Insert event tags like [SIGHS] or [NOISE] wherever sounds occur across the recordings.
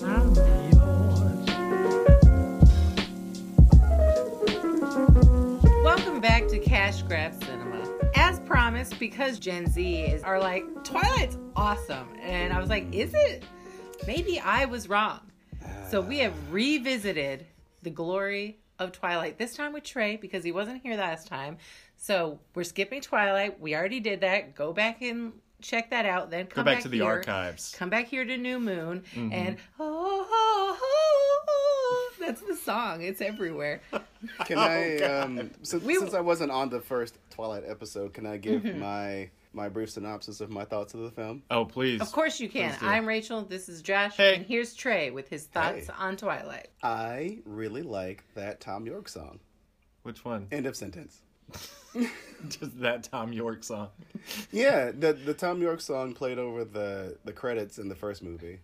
Welcome back to Cash Grab Cinema. As promised, because Gen Z is are like Twilight's awesome, and I was like, is it? Maybe I was wrong. So we have revisited the glory of Twilight. This time with Trae because he wasn't here last time. So we're skipping Twilight. We already did that. Go back and check that out. Then Go come back to the here. archives. Come back here to New Moon Mm-hmm. and oh, oh, oh, oh, that's the song. It's everywhere. [LAUGHS] Can I, um, since, We- since I wasn't on the first Twilight episode, can I give Mm-hmm. my my brief synopsis of my thoughts of the film? Oh, please. Of course you can. I'm Rachel. This is Josh. Hey. And here's Trae with his thoughts Hey. on Twilight. I really like that Thom Yorke song. Which one? End of sentence. [LAUGHS] Just that Thom Yorke song. Yeah, the the Thom Yorke song played over the the credits in the first movie.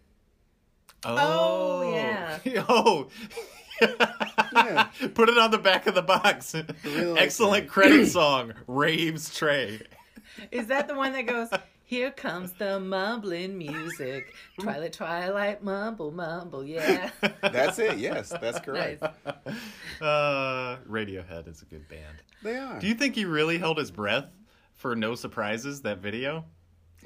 Oh, yeah. oh. Yeah. [LAUGHS] Oh. [LAUGHS] Put it on the back of the box. really Excellent that. credit [CLEARS THROAT] song. Raves Trae. Is that the one that goes, Here comes the mumbling music. [LAUGHS] Twilight, Twilight, mumble, mumble, yeah. [LAUGHS] That's it. Yes, that's correct. Nice. Uh, Radiohead is a good band. They are. Do you think he really held his breath for No Surprises, that video?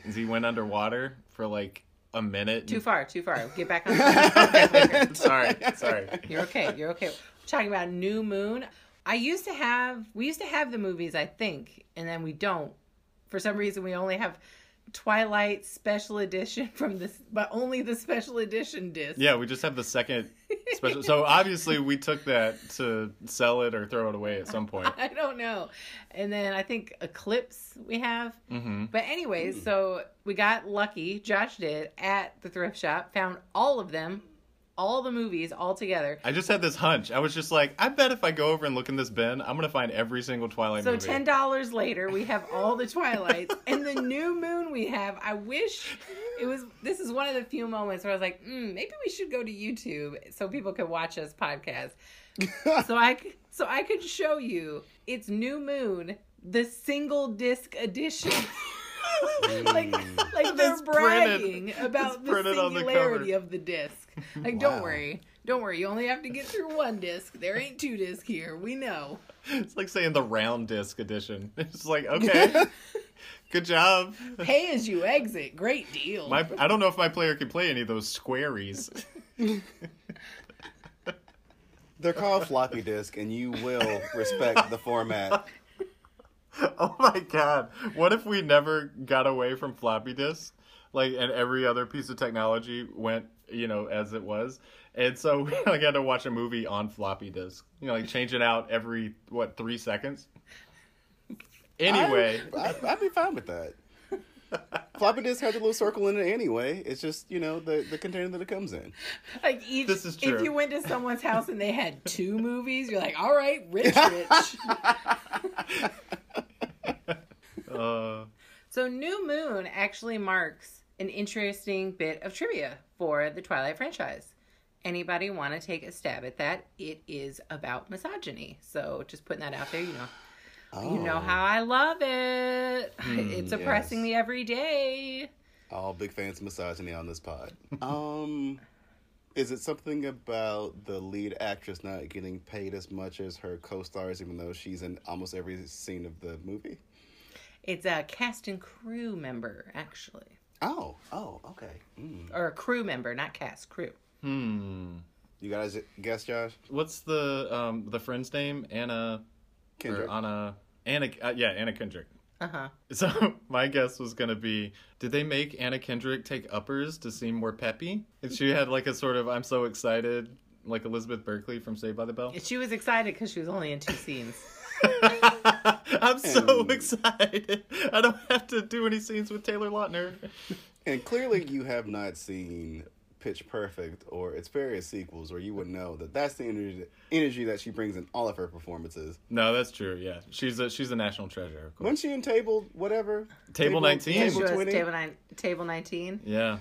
As he went underwater for like a minute? Too far, too far. Get back on [LAUGHS] the sorry, sorry. You're okay. You're okay. We're talking about New Moon. I used to have we used to have the movies, I think, and then we don't. For some reason we only have Twilight special edition [LAUGHS] from this but only the special edition disc. Yeah, we just have the second special. So [LAUGHS] obviously we took that to sell it or throw it away at some point. [LAUGHS] I don't know. And then I think Eclipse we have. hmm But anyways, so we got lucky, Josh did, at the thrift shop, found all of them, all the movies all together. I just had this hunch. I was just like, I bet if I go over and look in this bin, I'm gonna find every single Twilight movie. So movie. ten dollars later, we have all the Twilights and the new moon we have. I wish it was. This is one of the few moments where I was like, mm, maybe we should go to YouTube so people can watch us podcast. [LAUGHS] so I so I could show you it's New Moon, the single disc edition. [LAUGHS] [LAUGHS] like mm. like they're It's printed. bragging about It's the printed on the singularity of the disc. Like, don't worry. Don't worry, you only have to get through one disc. There ain't two discs here. We know. It's like saying the round disc edition. [LAUGHS] It's like, [LAUGHS] okay, good job. Pay as you exit. Great deal. My, I don't know if my player can play any of those squaries. They're called floppy disk, and you will respect the format. [LAUGHS] Oh my god. What if we never got away from floppy disks? Like and every other piece of technology went, you know, as it was. And so [LAUGHS] we like had to watch a movie on floppy disk. You know, like change it out every what, three seconds? [LAUGHS] Anyway. I, I, I'd be fine with that. Floppy disk has a little circle in it anyway. It's just you know the the container that it comes in. like each, This is true. if you went to someone's house and they had two movies, you're like, all right, rich, rich. So New Moon actually marks an interesting bit of trivia for the Twilight franchise. Anybody want to take a stab at that? It is about misogyny. So just putting that out there, you know. You know Oh. how I love it. [LAUGHS] it's oppressing yes. me every day. All big fans of misogyny on this pod. Um, is it something about the lead actress not getting paid as much as her co-stars, even though she's in almost every scene of the movie? It's a cast and crew member, actually. Oh, oh, okay. Mm. Or a crew member, not cast, crew. hmm. You guys guess, Josh? What's the um the friend's name? Anna Kendrick. or Anna Anna uh, yeah, Anna Kendrick. Uh huh. [LAUGHS] So my guess was gonna be, did they make Anna Kendrick take uppers to seem more peppy? And she had like a sort of I'm so excited, like Elizabeth Berkley from Saved by the Bell. She was excited because she was only in two scenes. [LAUGHS] I'm so excited. I don't have to do any scenes with Taylor Lautner. And clearly, you have not seen Pitch Perfect or its various sequels, or you would know that that's the energy, energy that she brings in all of her performances. No, that's true. Yeah, she's a she's a national treasure. Of course. Wasn't she in Table, whatever? Table 19? Yeah, Table was 20? table, nine, table 19. Yeah.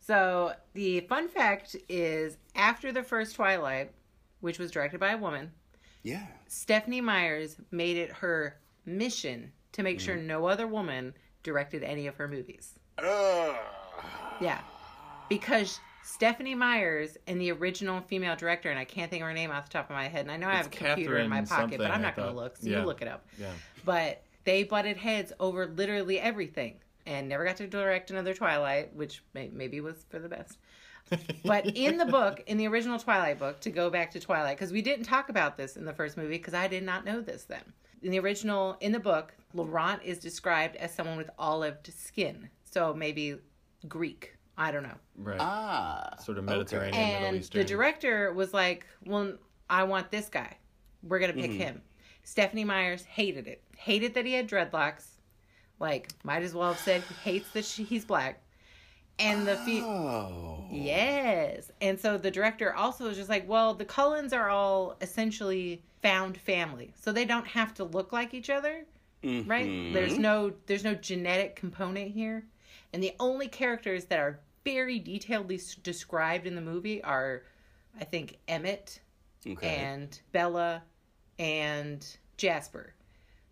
So the fun fact is after the first Twilight, which was directed by a woman, Yeah. Stephanie Myers made it her mission to make sure no other woman directed any of her movies. Ugh. Yeah. Because Stephanie Myers and the original female director, and I can't think of her name off the top of my head. And I know I have a It's computer in my pocket, but I'm not going to look. So Yeah. you look it up. Yeah. But they butted heads over literally everything and never got to direct another Twilight, which may- maybe was for the best. But in the [LAUGHS] book, in the original Twilight book, to go back to Twilight, because we didn't talk about this in the first movie, because I did not know this then. In the original, in the book, Laurent is described as someone with olived skin. So maybe Greek. I don't know. Right. Ah. sort of okay. Mediterranean, Middle And Eastern. the director was like, Well, I want this guy. We're going to pick him. Stephanie Myers hated it. Hated that he had dreadlocks. Like, might as well have said he hates that she, he's black. And the fe- Oh. Yes. And so the director also is just like, well, the Cullens are all essentially found family. So they don't have to look like each other, right? Mhm. There's no there's no genetic component here. And the only characters that are very detailedly s- described in the movie are I think Emmett Okay. and Bella and Jasper. [LAUGHS]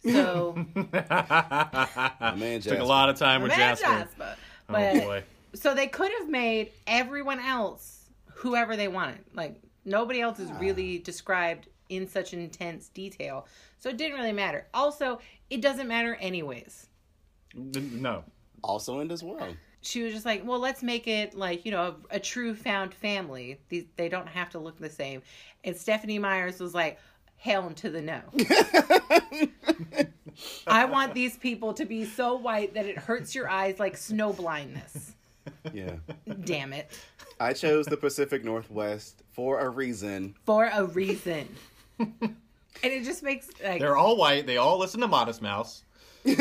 So My man Took a lot of time with Man, Jasper. Oh But boy. So they could have made everyone else whoever they wanted. Like nobody else is ah. really described in such intense detail. So it didn't really matter. Also, it doesn't matter anyways. No. Also in this world. She was just like, well, let's make it like, you know, a, a true found family. These, they don't have to look the same. And Stephanie Myers was like, hell to the no. [LAUGHS] I want these people to be so white that it hurts your eyes like snow blindness. Yeah. Damn it. I chose the Pacific Northwest for a reason. for a reason. [LAUGHS] and it just makes like They're all white. They all listen to Modest Mouse. [LAUGHS]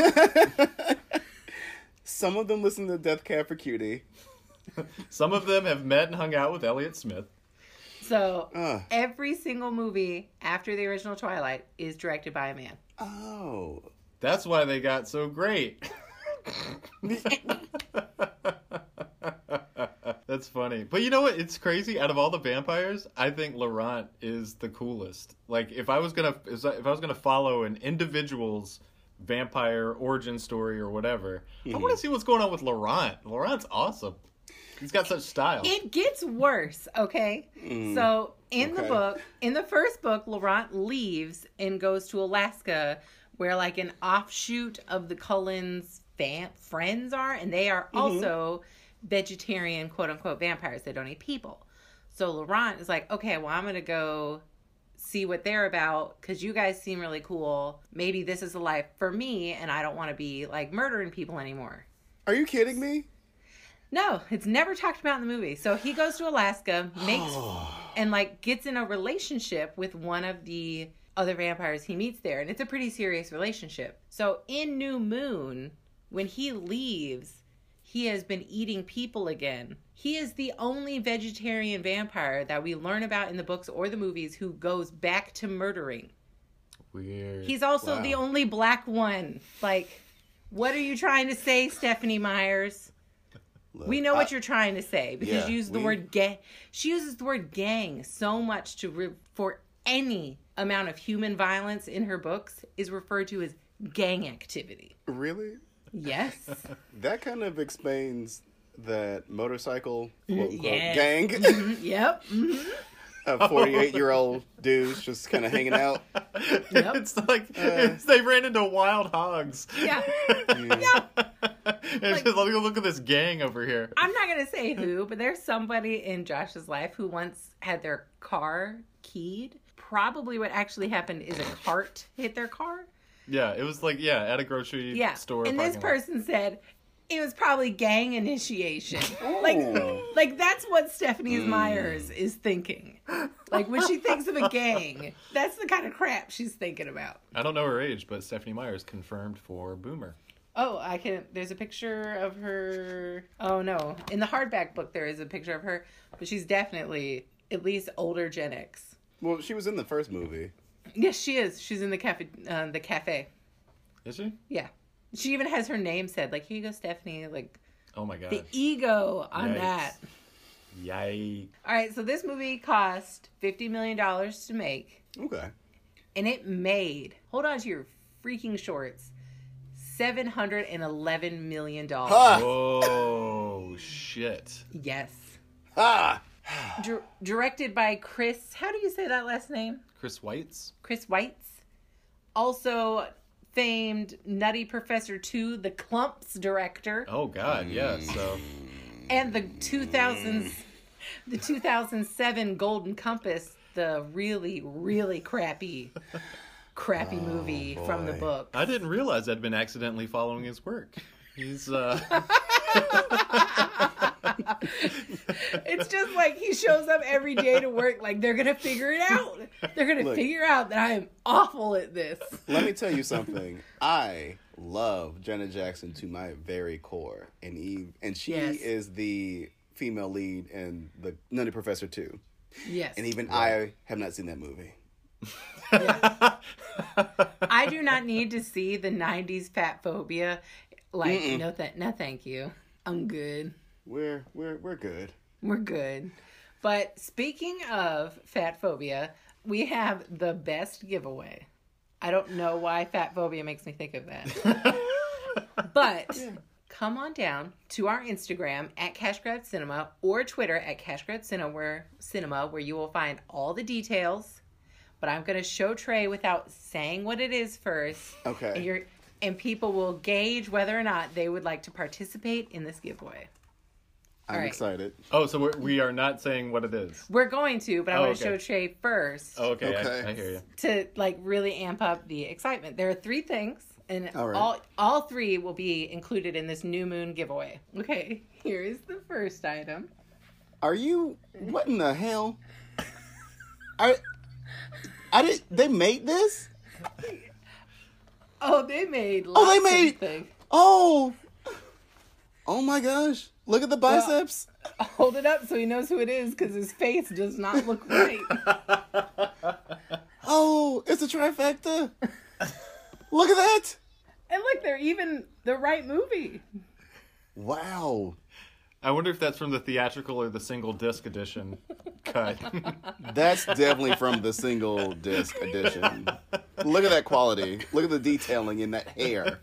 Some of them listen to Death Cab for Cutie. [LAUGHS] Some of them have met and hung out with Elliott Smith. so Ugh. every single movie after the original Twilight is directed by a man. Oh. That's why they got so great. [LAUGHS] That's funny. But you know what? It's crazy. Out of all the vampires, I think Laurent is the coolest. Like if I was gonna if I was gonna follow an individual's vampire origin story or whatever, I want to mm-hmm. see what's going on with Laurent. Laurent's awesome. He's got such style. It gets worse, okay? Mm. So in the book, in the first book, Laurent leaves and goes to Alaska where like an offshoot of the Cullens fam- friends are, and they are mm-hmm. also vegetarian, quote unquote, vampires. They don't eat people. So Laurent is like, okay, well, I'm gonna go see what they're about because you guys seem really cool. Maybe this is a life for me, and I don't want to be like murdering people anymore. Are you kidding me? No, it's never talked about in the movie. So he goes to Alaska, makes [GASPS] and like gets in a relationship with one of the other vampires he meets there, and it's a pretty serious relationship. So in New Moon, when he leaves, he has been eating people again. He is the only vegetarian vampire that we learn about in the books or the movies who goes back to murdering. Weird. He's also Wow. the only black one. Like, what are you trying to say, Stephanie Myers? Look, We know what I- you're trying to say because Yeah, you use the we- word gang. She uses the word gang so much to re- for any amount of human violence in her books is referred to as gang activity. Really? Yes. [LAUGHS] That kind of explains that motorcycle quote, unquote, Yes. gang Mhm, yep. [LAUGHS] mhm. of 48 year old dudes just kind of hanging out. Yep. It's like it's, they ran into wild hogs. Yeah. [LAUGHS] yeah. it's just like, look at this gang over here. I'm not gonna say who, but there's somebody in Josh's life who once had their car keyed. Probably what actually happened is a cart hit their car. Yeah, it was like yeah, at a grocery Yeah. store. and this parking lot. person said it was probably gang initiation. like like that's what Stephanie hmm. Myers is thinking. Like when she thinks of a gang, that's the kind of crap she's thinking about. I don't know her age, but Stephanie Myers confirmed for Boomer. Oh, I can. There's a picture of her. Oh no, in the hardback book there is a picture of her, but she's definitely at least older Gen X. Well, she was in the first movie. Yes, she is. She's in the cafe. Uh, the cafe. Is she? Yeah, she even has her name said. Like here you go, Stephanie. Like Oh my god. the ego on Yikes. that. Yikes. All right, so this movie cost fifty million dollars to make, Okay. and it made. Hold on to your freaking shorts. Seven hundred and eleven million dollars. Ha! Whoa, shit. Yes. Ah, [SIGHS] Dir- directed by Chris. How do you say that last name? Chris White's. Chris Weitz. Also famed Nutty Professor 2, the Klumps director, Oh God, yeah. So and the 2000s the 2007 Golden Compass, the really really crappy crappy movie from the book. I didn't realize I'd been accidentally following his work. He's uh [LAUGHS] [LAUGHS] It's just like he shows up every day to work like they're going to figure it out. They're going to Look. figure out that I am awful at this. let me tell you something. I love Janet Jackson to my very core, and Eve, and she Yes. is the female lead in the Nutty Professor too. Yes. And even I have not seen that movie. I do [LAUGHS] not need to see the 90s fat phobia. Like, no, th- no, thank you. I'm good. We're we're we're good. We're good. But speaking of fat phobia, we have the best giveaway. I don't know why fat phobia makes me think of that. [LAUGHS] but come on down to our Instagram at Cash Grab Cinema or Twitter at Cash Grab Cinema where, Cinema, where you will find all the details. But I'm going to show Trae without saying what it is first. Okay. And you're and people will gauge whether or not they would like to participate in this giveaway. I'm All right. excited. Oh, so we're, we are not saying what it is. We're going to, but I Oh, want okay. to show Trae first Oh, okay, Okay. I, I hear you. to like really amp up the excitement. There are three things, and All right. all all three will be included in this new moon giveaway. Okay, [LAUGHS] here is the first item. Are you? What in the hell? [LAUGHS] I I did. They made this. Oh, they made. Oh, they lots of made- Oh. Oh my gosh! Look at the biceps. [LAUGHS] Hold it up so he knows who it is, because his face does not look right. [LAUGHS] Oh, it's a trifecta. Look at that. and look, they're even the right movie. Wow. I wonder if that's from the theatrical or the single disc edition cut. [LAUGHS] That's definitely from the single disc edition. Look at that quality. Look at the detailing in that hair.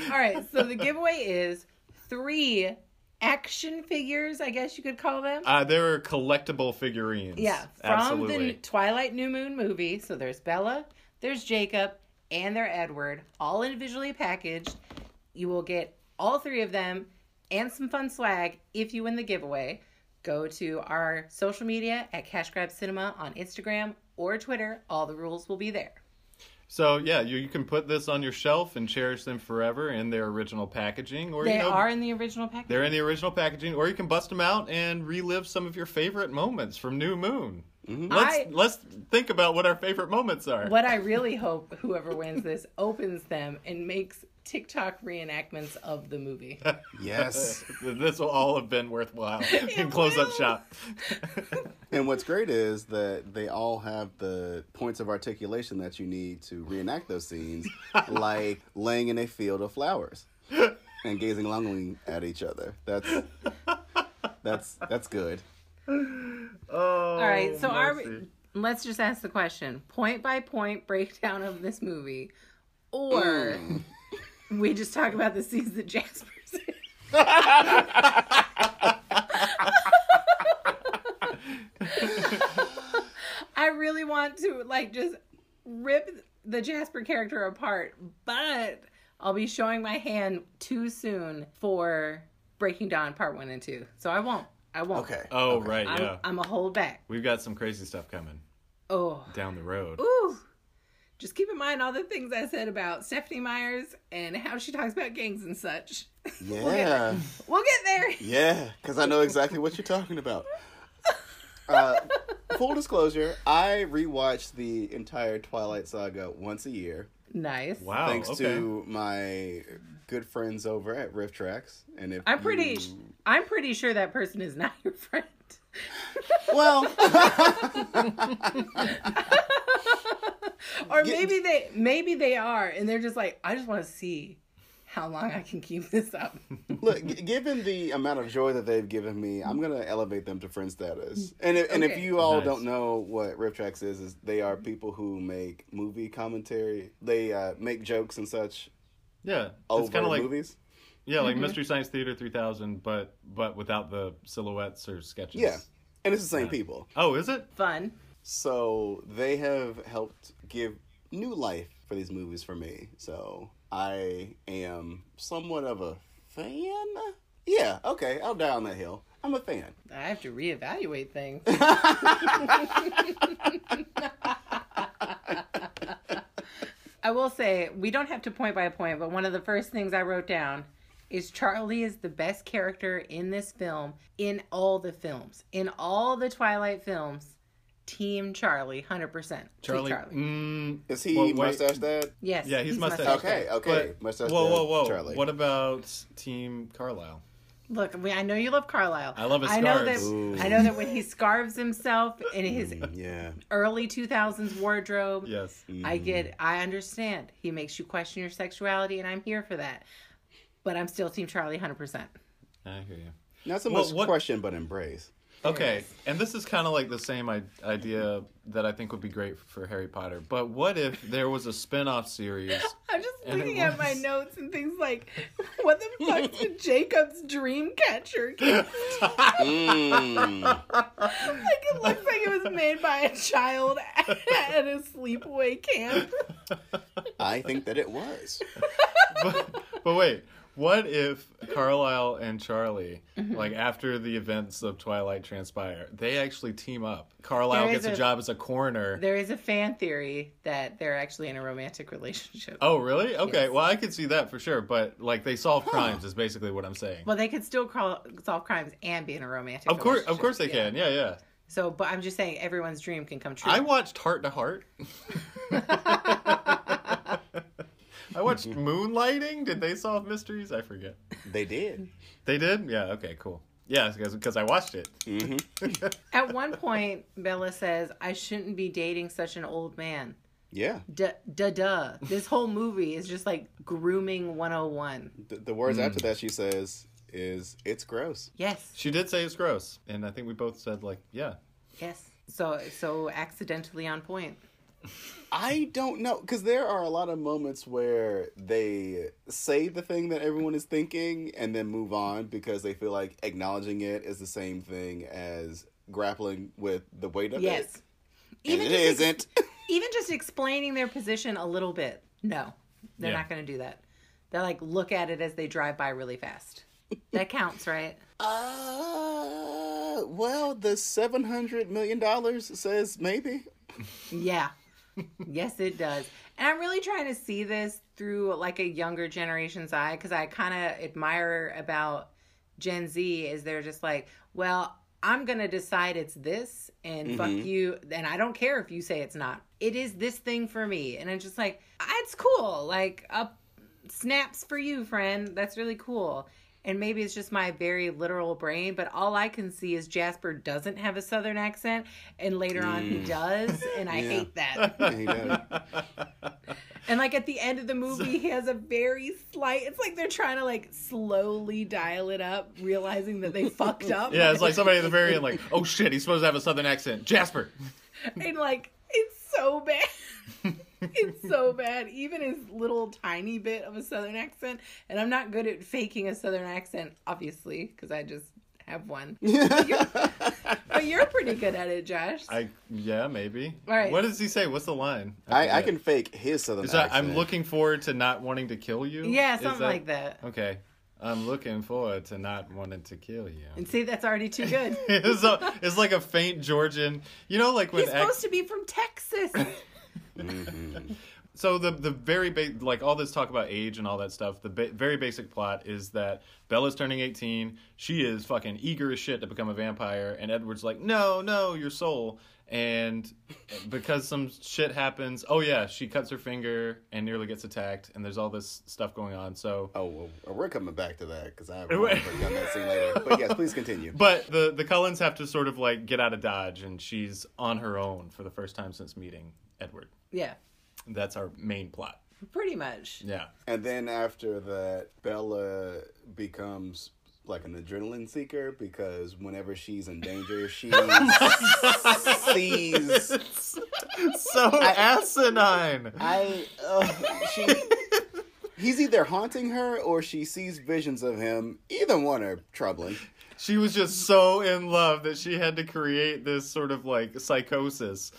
All right, so the giveaway is three action figures, I guess you could call them. uh, there are collectible figurines. Yeah, from absolutely. the Twilight New Moon movie. So there's Bella, there's Jacob, and their Edward, all individually packaged. You will get all three of them and some fun swag if you win the giveaway. Go to our social media at Cash Grab Cinema on Instagram or Twitter. All the rules will be there. So yeah, you, you can put this on your shelf and cherish them forever in their original packaging, or They you know, are in the original package. they're in the original packaging, or you can bust them out and relive some of your favorite moments from New Moon. Mm-hmm. Let's I- let's think about what our favorite moments are. What I really hope whoever wins this opens them and makes TikTok reenactments of the movie. [LAUGHS] Yes. [LAUGHS] this will all have been worthwhile [LAUGHS] in close up will. shop. And what's great is that they all have the points of articulation that you need to reenact those scenes, like laying in a field of flowers and gazing longingly at each other. That's that's that's good. Oh, All right, so are we, let's just ask the question: point by point breakdown of this movie, or mm. We just talk about the scenes that Jasper's in. I really want to like just rip the Jasper character apart, but I'll be showing my hand too soon for Breaking Dawn Part One and Two, so I won't. I won't. Okay. Oh right, I'm, yeah. I'm a hold back. We've got some crazy stuff coming Oh. down the road. Ooh. Just keep in mind all the things I said about Stephanie Myers and how she talks about gangs and such. [LAUGHS] Yeah. We'll get there. Yeah, because I know exactly what you're talking about. Uh, full disclosure, I rewatch the entire Twilight saga once a year, Nice. Wow. thanks okay. to my good friends over at RiffTrax. And if I'm pretty you- I'm pretty sure that person is not [LAUGHS] your friend. Well, or maybe they maybe they are and they're just like I just want to see how long I can keep this up. look, g- given the amount of joy that they've given me, I'm gonna elevate them to friend status. And if, and if you all Nice. don't know what RiffTrax is, is they are people who make movie commentary. They uh, make jokes and such Yeah, it's over kind of like movies. Yeah, like mm-hmm. Mystery Science Theater 3000, but but without the silhouettes or sketches. Yeah, and it's the same people. Oh, is it? Fun. So they have helped give new life for these movies for me. So I am somewhat of a fan. Yeah, okay, I'll die on that hill. I'm a fan. I have to reevaluate things. [LAUGHS] I will say, we don't have to point by point, but one of the first things I wrote down is Charlie is the best character in this film, in all the films. In all the Twilight films, Team Charlie, 100%. Team Charlie. Charlie. Mm, Is he Well, wait. mustache dad? Yes. Yeah, he's mustache. Okay, okay. but mustache whoa, dad, whoa, whoa! Charlie. What about Team Carlisle? Look, we, I know you love Carlisle. I love his I know that. Ooh. I know that when he scarves himself in his Mm, yeah. early 2000s wardrobe, Yes. I get, I understand. He makes you question your sexuality, and I'm here for that. But I'm still Team Charlie 100%. I hear you. Not so Well, much what- question, but embrace. Okay, and this is kind of like the same I- idea that I think would be great for Harry Potter. But what if there was a spin-off series? [LAUGHS] I'm just And it looking at my notes and things like, what the fuck's a Jacob's dream catcher? [LAUGHS] Mm. like it looks like it was made by a child [LAUGHS] at a sleepaway camp. I think that it was. but, but wait, what if Carlisle and Charlie, Mm-hmm. like after the events of Twilight transpire, they actually team up? Carlisle gets a, a- job as a coroner. There is a fan theory that they're actually in a romantic relationship. Oh, really? Okay. Yes. Well, I could see that for sure. But like, they solve crimes is basically what I'm saying. Well, they could still call, solve crimes and be in a romantic. of course, of course they Yeah. can. Yeah, yeah. So, but I'm just saying, everyone's dream can come true. I watched Hart to Hart. [LAUGHS] [LAUGHS] I watched [LAUGHS] Moonlighting. Did they solve mysteries? I forget. They did. They did? Yeah. Okay. Cool. Yeah, because I watched it. hmm [LAUGHS] At one point, Bella says, "I shouldn't be dating such an old man." Yeah. Duh, duh, duh. This whole movie is just like grooming 101. The, the words after that she says is, "It's gross." Yes, She did say it's gross, and I think we both said like, yeah. yes. So, so accidentally on point. I don't know because there are a lot of moments where they say the thing that everyone is thinking and then move on because they feel like acknowledging it is the same thing as grappling with the weight of Yes. it. And it just ex- isn't. [LAUGHS] even just explaining their position a little bit. No, they're Yeah. not going to do that. They like look at it as they drive by really fast. That [LAUGHS] counts, right? Uh, well, the seven hundred million dollars says maybe. Yeah. Yes, it does. And I'm really trying to see this through like a younger generation's eye because I kind of admire about Gen Z is they're just like, well, I'm going to decide it's this and fuck Mhm. you. And I don't care if you say it's not. It is this thing for me. And it's just like, "Ah, it's cool. Like, up snaps for you, friend. That's really cool. And maybe it's just my very literal brain, but all I can see is Jasper doesn't have a southern accent, and later on he mm. does, and I Yeah. hate that. [LAUGHS] Yeah, he does. And like at the end of the movie, he has a very slight. It's like they're trying to like slowly dial it up, realizing that they fucked up. [LAUGHS] Yeah, it's like somebody at the very end, like, oh shit, he's supposed to have a southern accent. Jasper. [LAUGHS] and like it's so bad. it's so bad. Even his little tiny bit of a southern accent, and I'm not good at faking a southern accent, obviously, because I just have one. [LAUGHS] But you're pretty good at it, Josh. I yeah, maybe. All right. What does he say? What's the line? I, I forget. can fake his southern Is that accent. I'm looking forward to not wanting to kill you? yeah, Is something like that. Okay. I'm looking forward to not wanting to kill you. And see, that's already too [LAUGHS] good. it's, a, it's like a faint Georgian. You know, like when He's ex- supposed to be from Texas. [LAUGHS] Mhm. so the the very ba- like all this talk about age and all that stuff. The ba- very basic plot is that Bella's turning eighteen. She is fucking eager as shit to become a vampire, and Edward's like, no, no, your soul. And because some shit happens, oh yeah, she cuts her finger and nearly gets attacked, and there's all this stuff going on. So Oh, well, we're coming back to that because I [LAUGHS] have done that scene later. But yes, please continue. But the the Cullens have to sort of like get out of Dodge, and she's on her own for the first time since meeting Edward. yeah, That's our main plot. pretty much. Yeah. And then after that, Bella becomes like an adrenaline seeker because whenever she's in danger, she [LAUGHS] [LAUGHS] sees. [LAUGHS] So asinine. I uh, she he's either haunting her or she sees visions of him. Either one are troubling. She was just so in love that she had to create this sort of like psychosis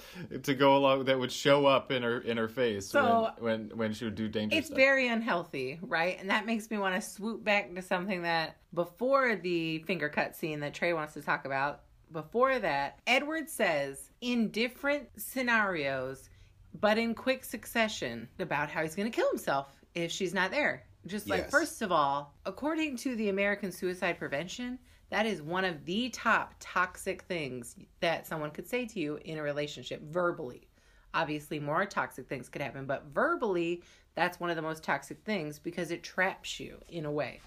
to go along that would show up in her in her face So- when, when when she would do dangerous It's stuff. very unhealthy, right? And that makes me want to swoop back to something that before the finger cut scene that Trae wants to talk about, before that, Edward says in different scenarios, but in quick succession, about how he's going to kill himself if she's not there. Just like, first of all, according to the American Suicide Prevention, that is one of the top toxic things that someone could say to you in a relationship verbally. Obviously more toxic things could happen but verbally that's one of the most toxic things because it traps you in a way.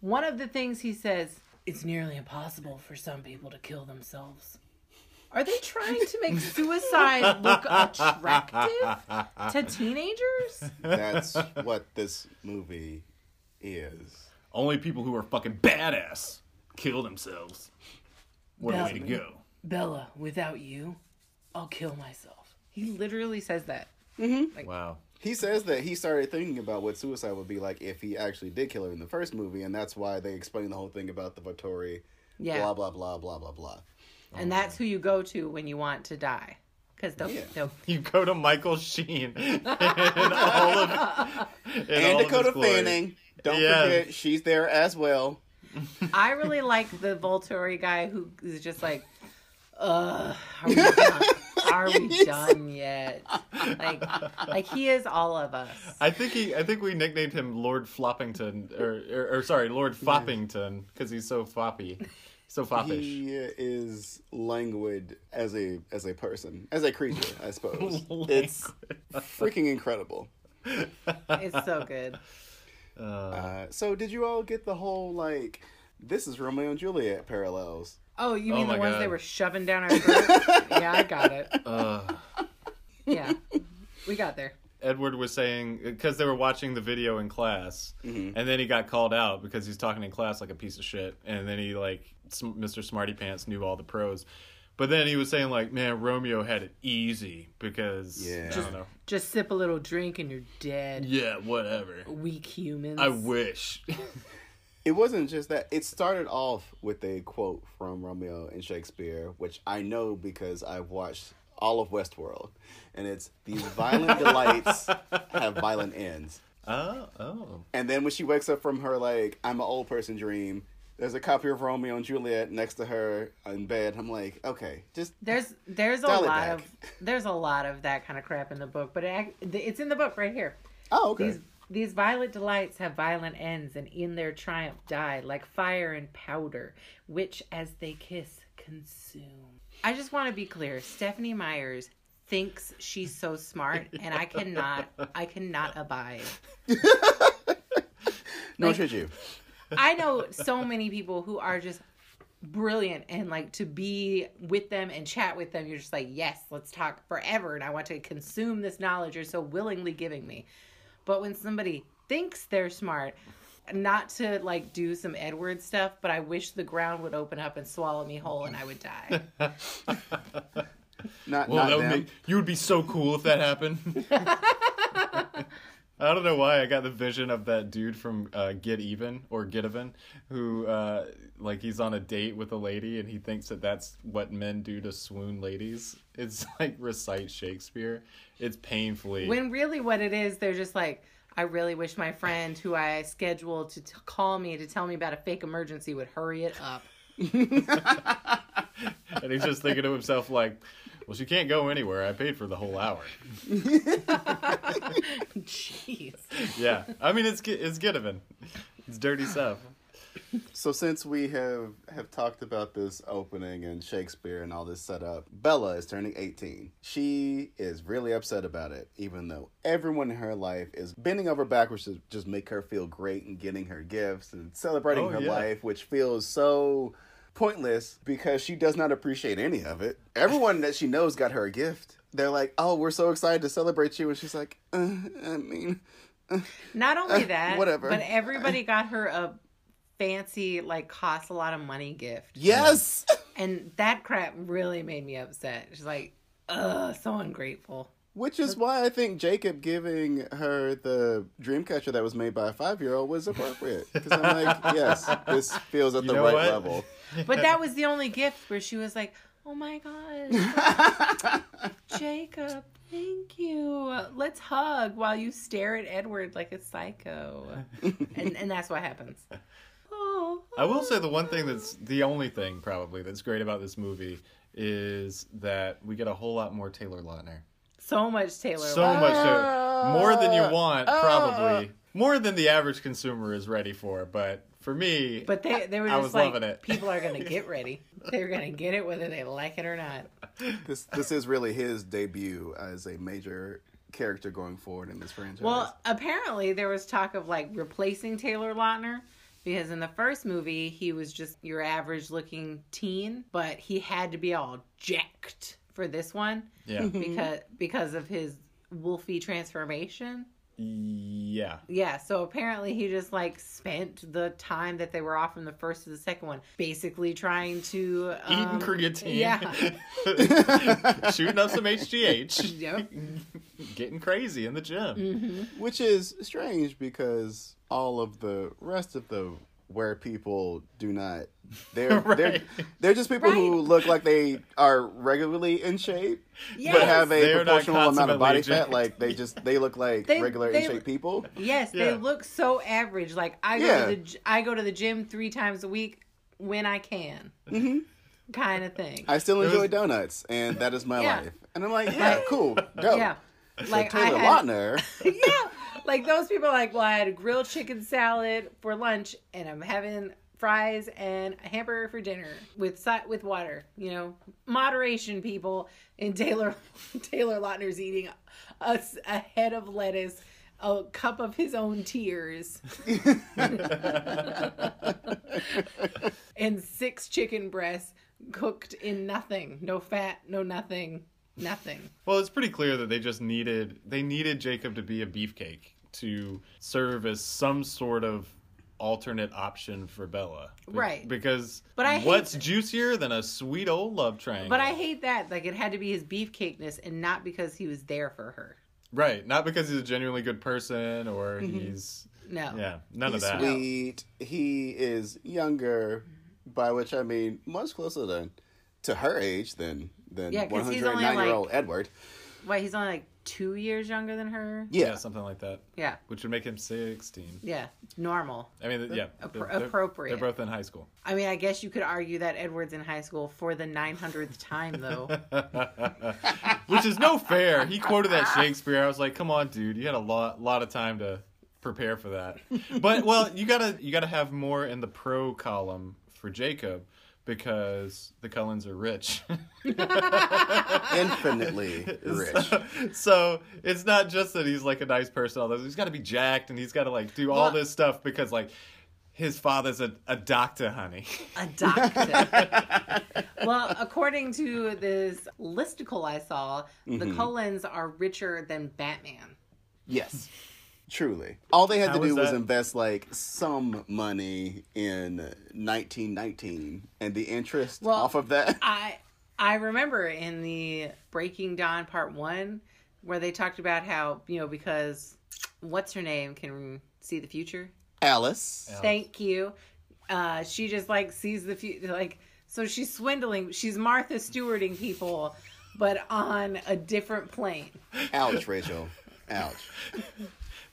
One of the things he says it's nearly impossible for some people to kill themselves are they trying to make suicide look attractive to teenagers That's what this movie is. Only people who are fucking badass kill themselves. What a way to Bella. go. bella without you i'll kill myself he literally says that mm-hmm. Wow. He says that he started thinking about what suicide would be like if he actually did kill her in the first movie, and that's why they explain the whole thing about the Volturi. yeah Blah blah blah blah blah blah. And that's who you go to when you want to die because they'll, Yeah. they'll [LAUGHS] You go to Michael Sheen [LAUGHS] and all of [LAUGHS] in And all of his Dakota glory. Fanning. Don't Yeah. forget, she's there as well. I really like the Volturi guy who is just like, uh, are we done? Are we done yet? Like, like he is all of us. I think he. I think we nicknamed him Lord Floppington, or or, or sorry, Lord Foppington, because he's so foppy, so foppish. He is languid as a as a person, as a creature, I suppose. [LAUGHS] it's freaking incredible. It's so good. Uh, Uh, so, did you all get the whole like, this is Romeo and Juliet parallels? Oh, you Oh mean the ones God. they were shoving down our throats? [LAUGHS] yeah, I got it. uh, Yeah, we got there. Edward was saying because they were watching the video in class, Mm-hmm. and then he got called out because he's talking in class like a piece of shit, and then he like Mr. Smarty Pants knew all the pros. But then he was saying like, man, Romeo had it easy because Yeah. I don't know. Just sip a little drink and you're dead. Yeah, whatever. Weak humans. I wish. [LAUGHS] It wasn't just that. It started off with a quote from Romeo and Shakespeare, which I know because I've watched all of Westworld, and it's these violent delights have violent ends. oh, oh. And then when she wakes up from her like I'm an old person dream, there's a copy of Romeo and Juliet next to her in bed. I'm like, okay, just There's there's a Dial it lot of there's a lot of that kind of crap in the book, but it, it's in the book right here. oh okay. These these violent delights have violent ends, and in their triumph die like fire and powder, which as they kiss consume. I just want to be clear. Stephanie Myers thinks she's so smart, and I cannot I cannot abide. [LAUGHS] no, like- should you? I know so many people who are just brilliant and like to be with them and chat with them you're just like yes let's talk forever and i want to consume this knowledge you're so willingly giving me but when somebody thinks they're smart not to like do some edward stuff but i wish the ground would open up and swallow me whole and i would die [LAUGHS] Not Well, not that would make you would be so cool if that happened. [LAUGHS] I don't know why I got the vision of that dude from uh, Get Even or Get Even, who uh, like he's on a date with a lady and he thinks that that's what men do to swoon ladies. It's like recite Shakespeare. It's painfully. when really what it is they're just like i really wish my friend who i scheduled to t- call me to tell me about a fake emergency would hurry it up and he's just thinking to himself like, "Well, she can't go anywhere. I paid for the whole hour." [LAUGHS] jeez Yeah, I mean it's it's Even. It's dirty stuff. So since we have have talked about this opening and Shakespeare and all this setup, Bella is turning 18. She is really upset about it, even though everyone in her life is bending over backwards to just make her feel great and getting her gifts and celebrating Oh, her yeah. life, which feels so pointless because she does not appreciate any of it. Everyone that she knows got her a gift. They're like, "Oh, we're so excited to celebrate you," and she's like, uh, "I mean, Not only that, whatever. but everybody got her a fancy, like, costs a lot of money gift. yes." [LAUGHS] And that crap really made me upset. She's like, ugh, so ungrateful. Which is why I think Jacob giving her the Dreamcatcher that was made by a five year old was appropriate. Because I'm like, [LAUGHS] yes, this feels at You the right what? level. But that was the only gift where she was like, "Oh my god, [LAUGHS] Jacob, thank you. Let's hug while you stare at Edward like a psycho." And and that's what happens. Oh, I will say the one thing that's the only thing probably that's great about this movie is that we get a whole lot more Taylor Lautner. so much Taylor. So Lautner. much Taylor. More than you want, uh, probably. More than the average consumer is ready for, but for me, But they they were I just was like, loving it. people are gonna get [LAUGHS] ready. They're gonna get it whether they like it or not. This this is really his debut as a major character going forward in this franchise. Well, apparently there was talk of like replacing Taylor Lautner because in the first movie he was just your average looking teen, but he had to be all jacked for this one yeah. because because of his wolfy transformation. Yeah. Yeah, so apparently he just like spent the time that they were off from the first to the second one basically trying to Eating um, creatine. Yeah. [LAUGHS] Shooting up some HGH. Yep. Getting crazy in the gym. Mm-hmm. Which is strange because all of the rest of the where people do not they're [LAUGHS] they're they're just people who look like they are regularly in shape Yes. but have a They are proportional amount of body fat. Like they just they look like They- regular they- in shape people. Yes, Yeah. they look so average. Like I go Yeah. to the g- I go to the gym three times a week when I can, hmm kind of thing. I still enjoy was- donuts and that is my Yeah. life. And I'm like yeah cool dope. Yeah, But like I Taylor had, Lautner. [LAUGHS] Yeah, like those people are like, well, I had a grilled chicken salad for lunch, and I'm having fries and a hamburger for dinner with with water. You know, moderation, people. And Taylor [LAUGHS] Taylor Lautner's eating a head of lettuce. A cup of his own tears [LAUGHS] [LAUGHS] and six chicken breasts cooked in nothing, no fat, no nothing, nothing. Well, it's pretty clear that they just needed they needed Jacob to be a beefcake to serve as some sort of alternate option for Bella. Be- Right. Because But I what's that- juicier than a sweet old love triangle? But I hate that. Like it had to be his beefcakeness and not because he was there for her. Right. Not because he's a genuinely good person or mm-hmm. he's No. yeah, none he's of that. sweet he is younger by which I mean much closer than to her age than than Yeah, 'cause he's 109 only, year old like- Edward Why he's only like two years younger than her? Yeah. yeah something like that. Yeah. Which would make him 16. Yeah. Normal. I mean, yeah. Appro- they're- they're- appropriate. They're both in high school. I mean, I guess you could argue that Edward's in high school for the 900th time, though. [LAUGHS] Which is no fair. He quoted that Shakespeare. I was like, "Come on, dude. You had a lot lot of time to prepare for that." But well, you got to you got to have more in the pro column for Jacob because the Cullens are rich. [LAUGHS] infinitely [LAUGHS] rich So, so it's not just that he's like a nice person. Although he's got to be jacked and he's got to like do all this stuff because like his father's a, a doctor, honey. A doctor. [LAUGHS] well, according to this listicle I saw, the Mm-hmm. Cullens are richer than Batman. Yes. Truly. All they had How to do was was invest like some money in 1919 and the interest Well, off of that. I I remember in the Breaking Dawn Part One where they talked about how you know because what's her name can see the future. Alice. Alice. Thank you. Uh, she just like sees the future, like so she's swindling. She's Martha Stewarding people, but on a different plane. Ouch, Rachel. Ouch. [LAUGHS]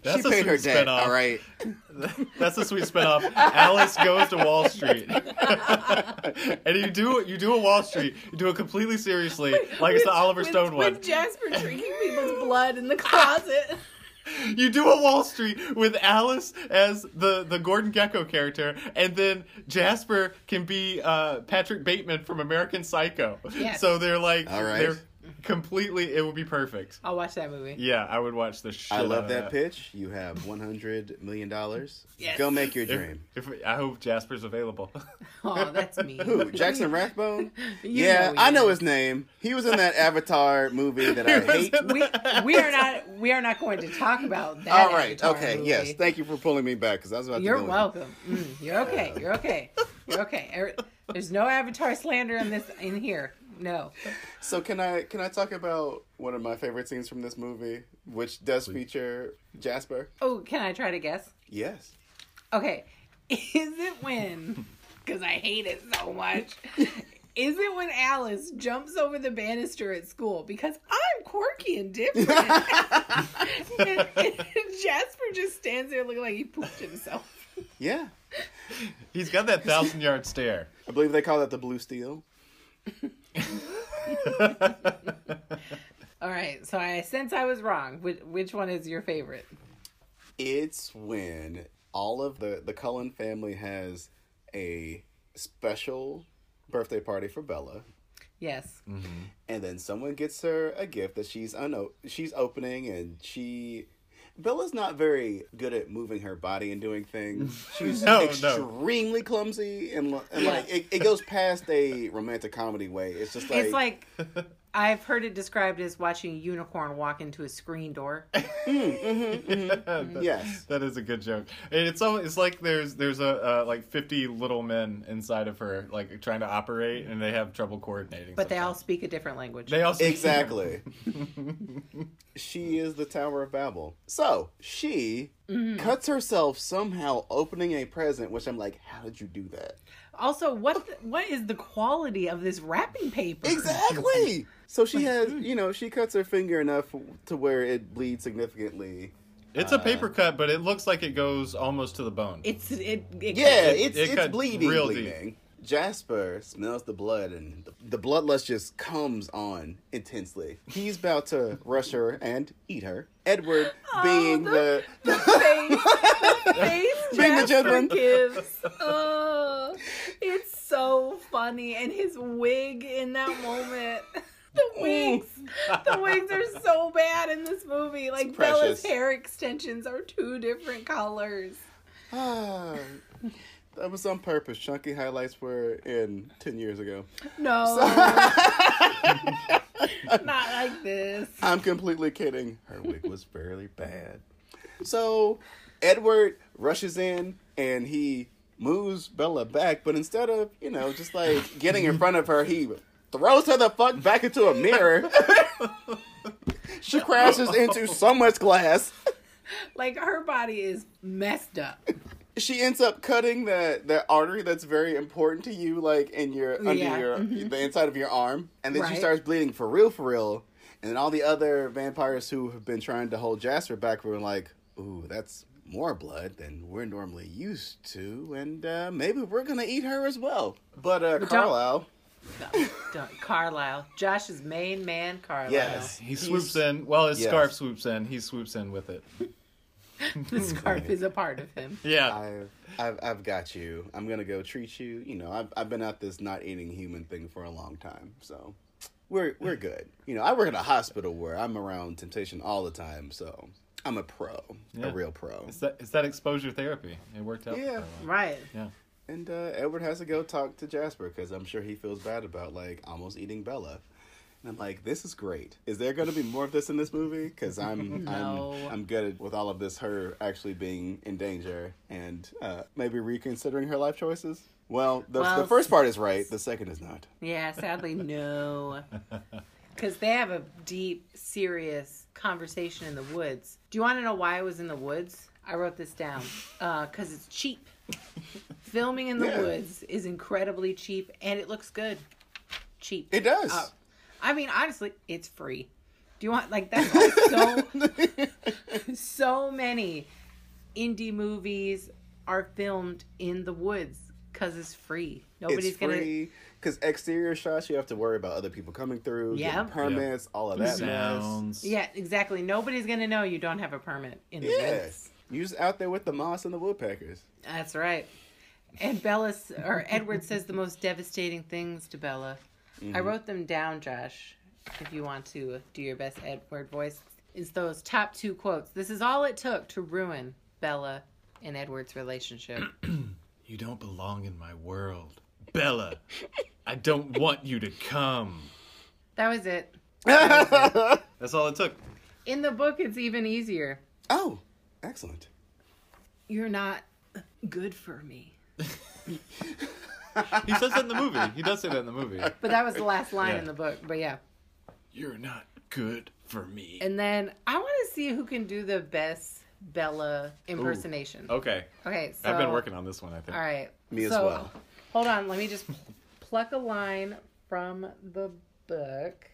That's she a paid her sweet debt, spinoff. all right? [LAUGHS] That's a sweet spinoff. Alice goes to Wall Street, [LAUGHS] and you do you do a Wall Street. You do it completely seriously, like it's the Oliver with, Stone one. With Jasper drinking people's blood in the closet. [LAUGHS] You do a Wall Street with Alice as the the Gordon Gekko character, and then Jasper can be uh, Patrick Bateman from American Psycho. Yes. So they're like All right. they're [LAUGHS] completely. It would be perfect. I'll watch that movie. Yeah, I would watch the shit. I love of that pitch. You have 100 million dollars. Yes. Go make your dream. if I hope Jasper's available. [LAUGHS] Oh, that's [LAUGHS] me. Who? Jackson Rathbone? Yeah, know I know his name. He was in that Avatar movie that I hate. in We, we are not we are not going to talk about that. All right. Avatar Okay. movie. Yes. Thank you for pulling me back because I was about to You're to. go in. welcome. Mm, you're okay. You're okay. You're okay. Er- There's no Avatar slander in this in here. No. So can I can I talk about one of my favorite scenes from this movie, which does feature Jasper? Oh, can I try to guess? Yes. Okay, [LAUGHS] is it when? [LAUGHS] Because I hate it so much. [LAUGHS] Is it when Alice jumps over the banister at school because I'm quirky and different? and, and Jasper just stands there looking like he pooped himself. Yeah. He's got that thousand yard stare. I believe they call that the blue steel. [LAUGHS] All right, so I since I was wrong. Which, which one is your favorite? It's when all of the the Cullen family has a special birthday party for Bella, Yes. Mm-hmm. and then someone gets her a gift that she's uno- she's opening, and she. Bella's not very good at moving her body and doing things. [LAUGHS] She's No, no. extremely clumsy, and, and like it, it goes past a romantic comedy way. It's just like, It's like I've heard it described as watching a unicorn walk into a screen door. [LAUGHS] Mm-hmm, mm-hmm, mm-hmm. yes, That is a good joke. And It's almost, it's like there's there's a uh, like 50 little men inside of her like trying to operate and they have trouble coordinating. But they all speak a different language. they also exactly. she is the Tower of Babel. So she cuts herself somehow opening a present, which I'm like, how did you do that? Also, what the, what is the quality of this wrapping paper? Exactly. So she has, hmm. you know, she cuts her finger enough to where it bleeds significantly. It's a uh, paper cut, but it looks like it goes almost to the bone. It's it. it Yeah, It- it's it it's cut bleeding, real deep. Jasper smells the blood, and the, the bloodlust just comes on intensely. He's about to rush her and eat her. Edward, oh, being the- the, [LAUGHS] face, the face Being the gentleman. gives. Oh, it's so funny, and his wig in that moment. [LAUGHS] The wigs, the wigs are so bad in this movie. Like Bella's hair extensions are two different colors. Ah. That was on purpose. Chunky highlights were in ten years ago. No, [LAUGHS] [LAUGHS] not like this. I'm completely kidding. Her wig was fairly bad. So Edward rushes in and he moves Bella back, but instead of, you know, just like getting in front of her, he throws her the fuck back into a mirror. [LAUGHS] she crashes into so much glass. Like her body is messed up. She ends up cutting that that artery that's very important to you, like in your under Yeah, your the inside of your arm, and then she starts bleeding for real, for real. And then all the other vampires who have been trying to hold Jasper back were like, "Ooh, that's more blood than we're normally used to, and uh, maybe we're gonna eat her as well." But uh, don't- Carlisle, No, don't. Carlisle, Josh's main man, Carlisle. yes, he swoops in. Well, his Yes. scarf swoops in. He swoops in with it. [LAUGHS] the scarf is a part of him. Yeah. I've, I've I've got you. I'm gonna go treat you. You know, I've I've been at this not eating human thing for a long time, so we're we're [LAUGHS] good. You know, I work at a hospital where I'm around temptation all the time, so I'm a pro, Yeah. a real pro. It's that, it's that exposure therapy. It worked out. Yeah. Right. Yeah. And uh, Edward has to go talk to Jasper because I'm sure he feels bad about like almost eating Bella. And I'm like, this is great. Is there going to be more of this in this movie? Because [LAUGHS] I'm No. I'm I'm good with all of this. Her actually being in danger and uh, maybe reconsidering her life choices. Well, the, Well, the first part is right. The second is not. Yeah, sadly, no. [LAUGHS] Because they have a deep, serious conversation in the woods. Do you want to know why I was in the woods? I wrote this down. Because it's cheap. Filming in the Yeah. woods is incredibly cheap and it looks good. Cheap. It does. Uh, I mean, honestly, it's free. Do you want, like, that's why so, [LAUGHS] so many indie movies are filmed in the woods because it's free. Nobody's it's going to. free because exterior shots you have to worry about other people coming through, Yeah. getting permits, all of that mess. Sounds. Yeah, exactly. Nobody's gonna know you don't have a permit in the Yeah, woods. you just out there with the moss and the woodpeckers. That's right. And Bella or Edward says the most devastating things to Bella. Mm-hmm. I wrote them down, Josh. If you want to do your best Edward voice, is those top two quotes. This is all it took to ruin Bella and Edward's relationship. [CLEARS THROAT] You don't belong in my world. Bella, I don't want you to come. [LAUGHS] That was it. That's all it took. In the book, it's even easier. Oh, excellent. You're not good for me. [LAUGHS] [LAUGHS] He says that in the movie. He does say that in the movie. But that was the last line Yeah. in the book. But yeah. You're not good for me. And then I want to see who can do the best Bella impersonation. Okay. Okay, so I've been working on this one, I think. All right. Me as well. Hold on, let me just pluck a line from the book.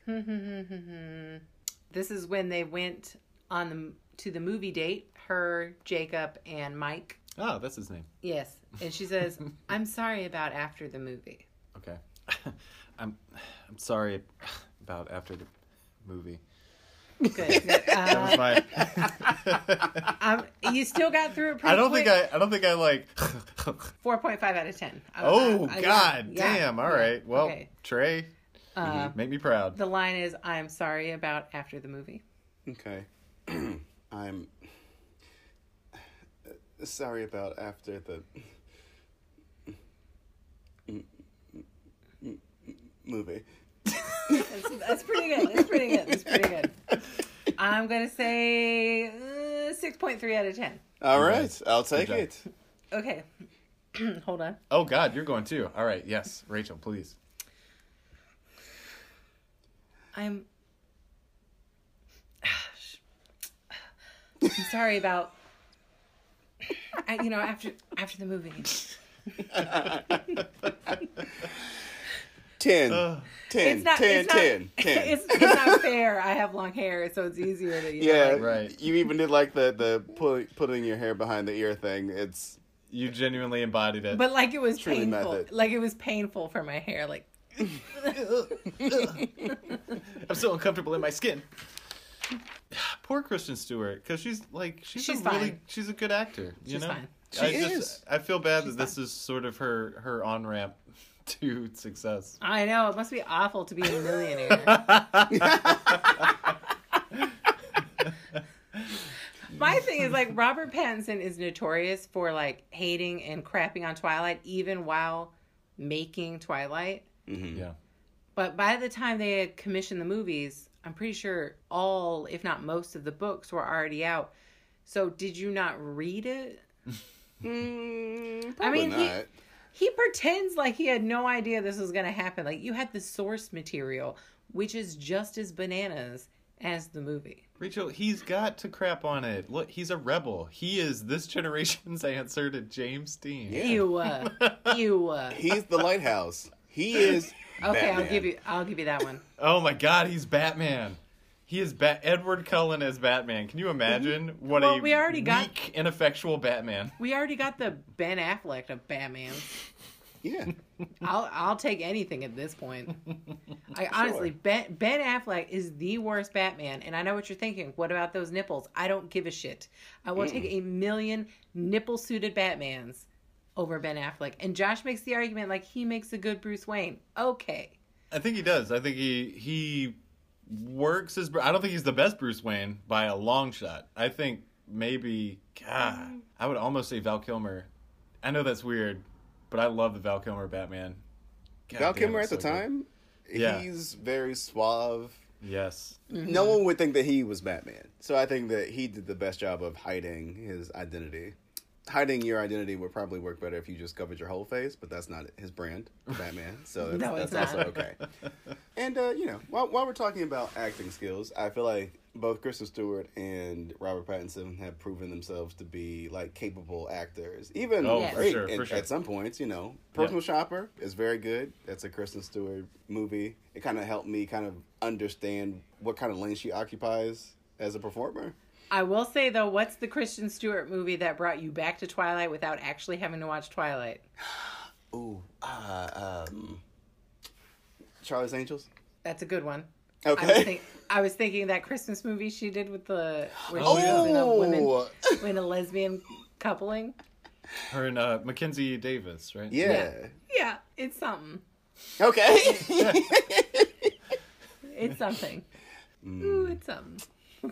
this is when they went on the to the movie date. Her, Jacob, and Mike. Oh, that's his name. Yes, and she says, [LAUGHS] "I'm sorry about after the movie." Okay. [LAUGHS] I'm I'm sorry about after the movie. Good. good. [LAUGHS] That was Uh, my um, you still got through it. Pretty I don't think. I I don't think I like Four point five out of ten. I- Oh I- I- god, yeah, damn. All yeah, right. Well, okay. Trae, Uh, make me proud. the line is, "I'm sorry about after the movie." Okay. [CLEARS THROAT] I'm sorry about after the movie. That's, that's pretty good. That's pretty good. That's pretty good. I'm gonna say uh, six point three out of ten. All Good right, I'll take it. Okay, [CLEARS THROAT] hold on. Oh god, you're going too. All right. Yes, Rachel, please. I'm. [SIGHS] I'm sorry about. I, you know, after after the movie. Ten. Ugh. ten. It's not. ten, it's not, 10, [LAUGHS] 10. It's, it's not fair. I have long hair, so it's easier to. You know, yeah, like- Right. You even did like the the put, putting your hair behind the ear thing. It's You genuinely embodied it. But like it was Truly painful. method. Like it was painful for my hair. Like [LAUGHS] I'm so uncomfortable in my skin. Poor Kristen Stewart, because she's like she's, She's a really she's a good actor. You She's know, fine. I She just. I feel bad She's that this is sort of her her on ramp [LAUGHS] to success. I know it must be awful to be a millionaire. [LAUGHS] My thing is like Robert Pattinson is notorious for like hating and crapping on Twilight even while making Twilight. Mm-hmm. yeah, But by the time they had commissioned the movies, I'm pretty sure all, if not most, of the books were already out. So did you not read it? [LAUGHS] mm, I mean, he- not. He pretends like he had no idea this was going to happen. Like you had the source material, which is just as bananas as the movie. Rachel, he's got to crap on it. Look, he's a rebel. He is this [LAUGHS] generation's answer to James Dean. Yeah. Ew, uh, [LAUGHS] ew. uh. He's the lighthouse. He is. Okay, I'll give you. I'll give you that one. [LAUGHS] Oh my God, he's Batman. He is Bat Edward Cullen as Batman. Can you imagine what Well, a we already got- weak, ineffectual Batman? We already got the Ben Affleck of Batman. Yeah. [LAUGHS] I'll I'll take anything at this point. I honestly Ben Ben Affleck is the worst Batman, and I know what you're thinking. What about those nipples? I don't give a shit. I will mm. take a million nipple suited Batmans over Ben Affleck. And Josh makes the argument like he makes a good Bruce Wayne. Okay. I think he does. I think he he works as. Bru- I don't think he's the best Bruce Wayne by a long shot. I think maybe God. Mm-hmm. I would almost say Val Kilmer. I know that's weird, but I love the Val Kilmer Batman. God Val damn, Kilmer it's at the so good. time, Yeah. he's very suave. Yes. No mm-hmm. one would think that he was Batman. So I think that he did the best job of hiding his identity. Hiding your identity would probably work better if you just covered your whole face, but that's not his brand, Batman. So [LAUGHS] that's, No, it's that's also not. okay. And uh, you know, while, while we're talking about acting skills, I feel like both Kristen Stewart and Robert Pattinson have proven themselves to be like capable actors. Even Oh, Yes. for great sure, in- for sure. at some points, you know. Personal Shopper is very good. That's a Kristen Stewart movie. It kind of helped me kind of understand what kind of lane she occupies as a performer. I will say though, what's the Kristen Stewart movie that brought you back to Twilight without actually having to watch Twilight? [SIGHS] Ooh, uh, um, Charlie's Angels. That's a good one. Okay. I was, Okay. think, I was thinking that Christmas movie she did with the where she Oh, was in a women Oh, [LAUGHS] in a lesbian coupling. Her and uh, Mackenzie Davis, right? yeah. Yeah, it's something. Okay. [LAUGHS] [LAUGHS] It's something. Mm. Ooh, it's something.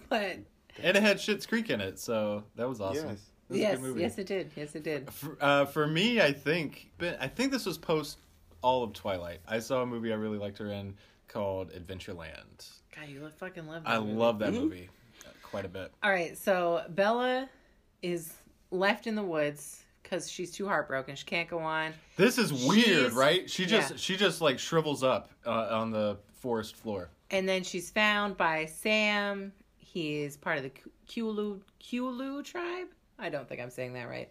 But And it had Schitt's Creek in it, so that was awesome. Yes. It was yes, yes, it did. Yes, it did. For, uh, for me, I think, I think this was post all of Twilight. I saw a movie I really liked her in called Adventureland. God, you fucking love. That I movie. love that Mhm. movie uh, quite a bit. All right, so Bella is left in the woods, because she's too heartbroken. She can't go on. This is weird, She's- right? She just yeah. she just like shrivels up uh, on the forest floor. And then she's found by Sam. He's part of the Kulu Kulu tribe. I don't think I'm saying that right.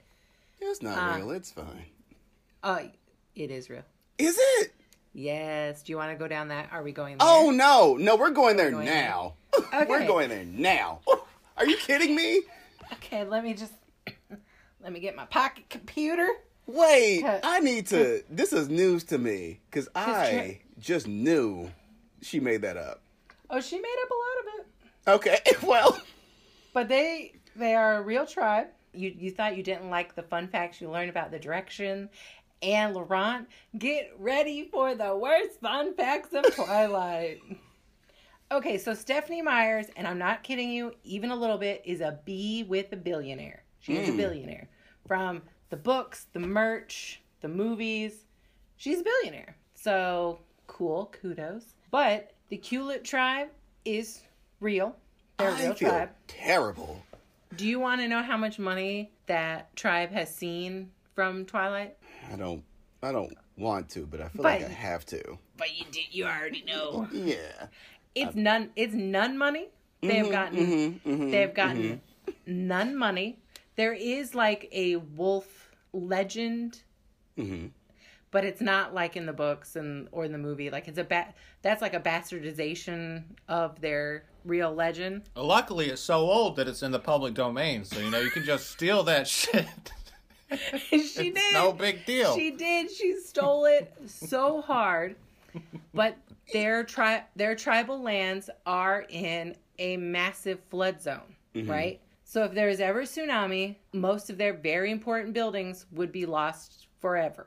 It's not Uh, real. It's fine. Uh, it is real. Is it? Yes. Do you want to go down that? Are we going there? Oh no, no, we're going there going now. [LAUGHS] Okay. We're going there now. [LAUGHS] Are you kidding me? Okay, let me just let me get my pocket computer. Wait, I need to. This is news to me because I just knew she made that up. Oh, she made up a lot of it. Okay, [LAUGHS] well, But they they are a real tribe. You you thought you didn't like the fun facts you learned about the direction and Laurent. Get ready for the worst fun facts of Twilight. [LAUGHS] okay, so Stephenie Meyers, and I'm not kidding you, even a little bit, is a bee with a billionaire. She is a hmm. billionaire. From the books, the merch, the movies, she's a billionaire. So cool, kudos. But the Culet tribe is real. They're a I real feel tribe. terrible. Do you want to know how much money that tribe has seen from Twilight? I don't. I don't want to, but I feel But- like I have to. But you did. You already know. Yeah. It's none. It's none money. They have mm-hmm, gotten. Mm-hmm, mm-hmm, They have gotten mm-hmm. none money. There is like a wolf legend, but it's not like in the books and or in the movie. Like it's a ba- That's like a bastardization of their real legend. Luckily, it's so old that it's in the public domain, so you know you can just steal that [LAUGHS] shit. [LAUGHS] she It's did. no big deal. She did. She stole it so hard. But their tri- their tribal lands are in a massive flood zone, mm-hmm. right? So if there is ever a tsunami, most of their very important buildings would be lost forever.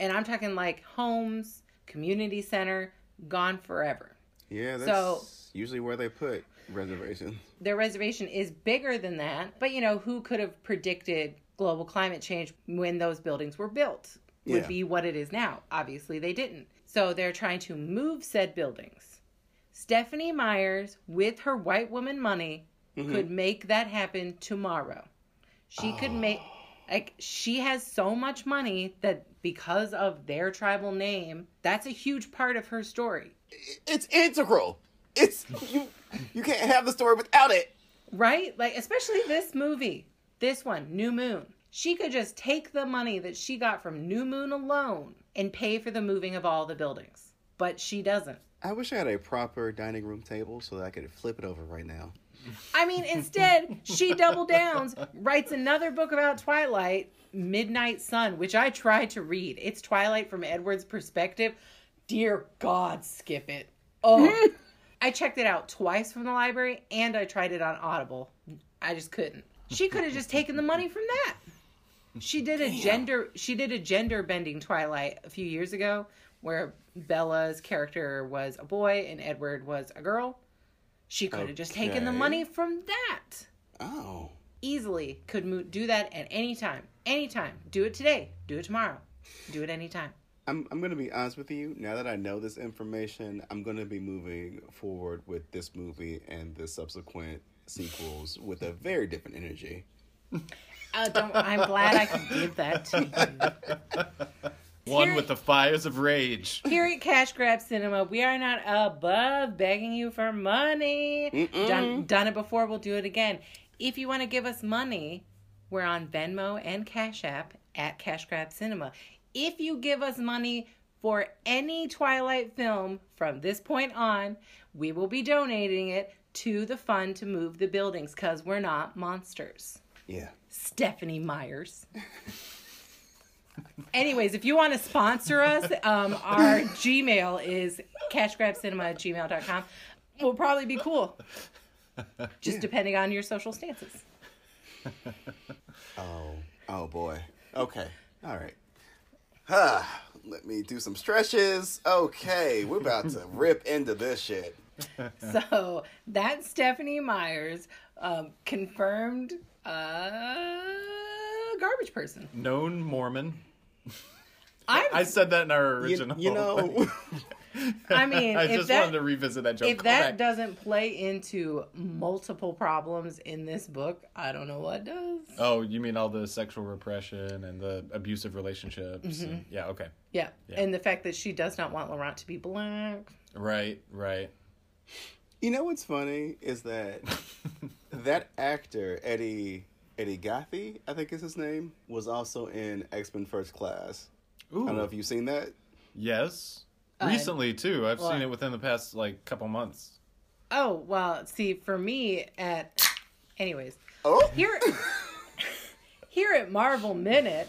And I'm talking like homes, community center, gone forever. Yeah, that's So- usually where they put reservations. their reservation is bigger than that. But you know, who could have predicted global climate change when those buildings were built? Would Yeah. be what it is now. Obviously, they didn't. So they're trying to move said buildings. Stephenie Meyers, with her white woman money, mm-hmm. could make that happen tomorrow. She could ah. make like she has so much money that because of their tribal name, that's a huge part of her story. It's integral. It's you. You can't have the story without it. Right? Like, especially this movie, this one, New Moon. She could just take the money that she got from New Moon alone and pay for the moving of all the buildings. But she doesn't. I wish I had a proper dining room table so that I could flip it over right now. I mean, instead, she double downs, writes another book about Twilight, Midnight Sun, which I tried to read. It's Twilight from Edward's perspective. Dear God, skip it. Oh. [LAUGHS] I checked it out twice from the library and I tried it on Audible. I just couldn't. She could have just taken the money from that. She did a gender she did a gender bending Twilight a few years ago where Bella's character was a boy and Edward was a girl. She could have just taken the money from that. Oh. Easily could mo- do that at any time. Anytime. Do it today. Do it tomorrow. Do it anytime. I'm, I'm going to be honest with you. Now that I know this information, I'm going to be moving forward with this movie and the subsequent sequels with a very different energy. Uh, [LAUGHS] don't, I'm glad I could give that to you. One Here- with the fires of rage. Here at Cash Grab Cinema, we are not above begging you for money. Done, done it before, we'll do it again. If you want to give us money, we're on Venmo and Cash App at Cash Grab Cinema. If you give us money for any Twilight film from this point on, we will be donating it to the fund to move the buildings because we're not monsters. Yeah. Stephenie Meyers. [LAUGHS] Anyways, if you want to sponsor us, um, our Gmail is cashgrabcinema at gmail.com. Will probably be cool. [LAUGHS] Just Yeah. depending on your social stances. [LAUGHS] Oh, oh boy. Okay. All right. Ah, let me do some stretches. Okay, we're about to [LAUGHS] rip into this shit. So that's Stephenie Meyers, um, confirmed uh, garbage person. Known Mormon. I'm, said that in our You, original. you know, [LAUGHS] I mean, I if just that- wanted to revisit that joke. if Go that back. doesn't play into multiple problems in this book, I don't know what does. Oh, you mean all the sexual repression and the abusive relationships? Mm-hmm. and- yeah. Okay. Yeah. Yeah. and the fact that she does not want Laurent to be black. Right. Right. you know what's funny is that [LAUGHS] that actor Eddie Eddie Gaffey, I think is his name, was also in X Men First Class. Ooh. I don't know if you've seen that. Yes. Uh, Recently too. I've well, seen it within the past like couple months. Oh well, see, for me at, anyways, Oh, here, [LAUGHS] here at Marvel Minute,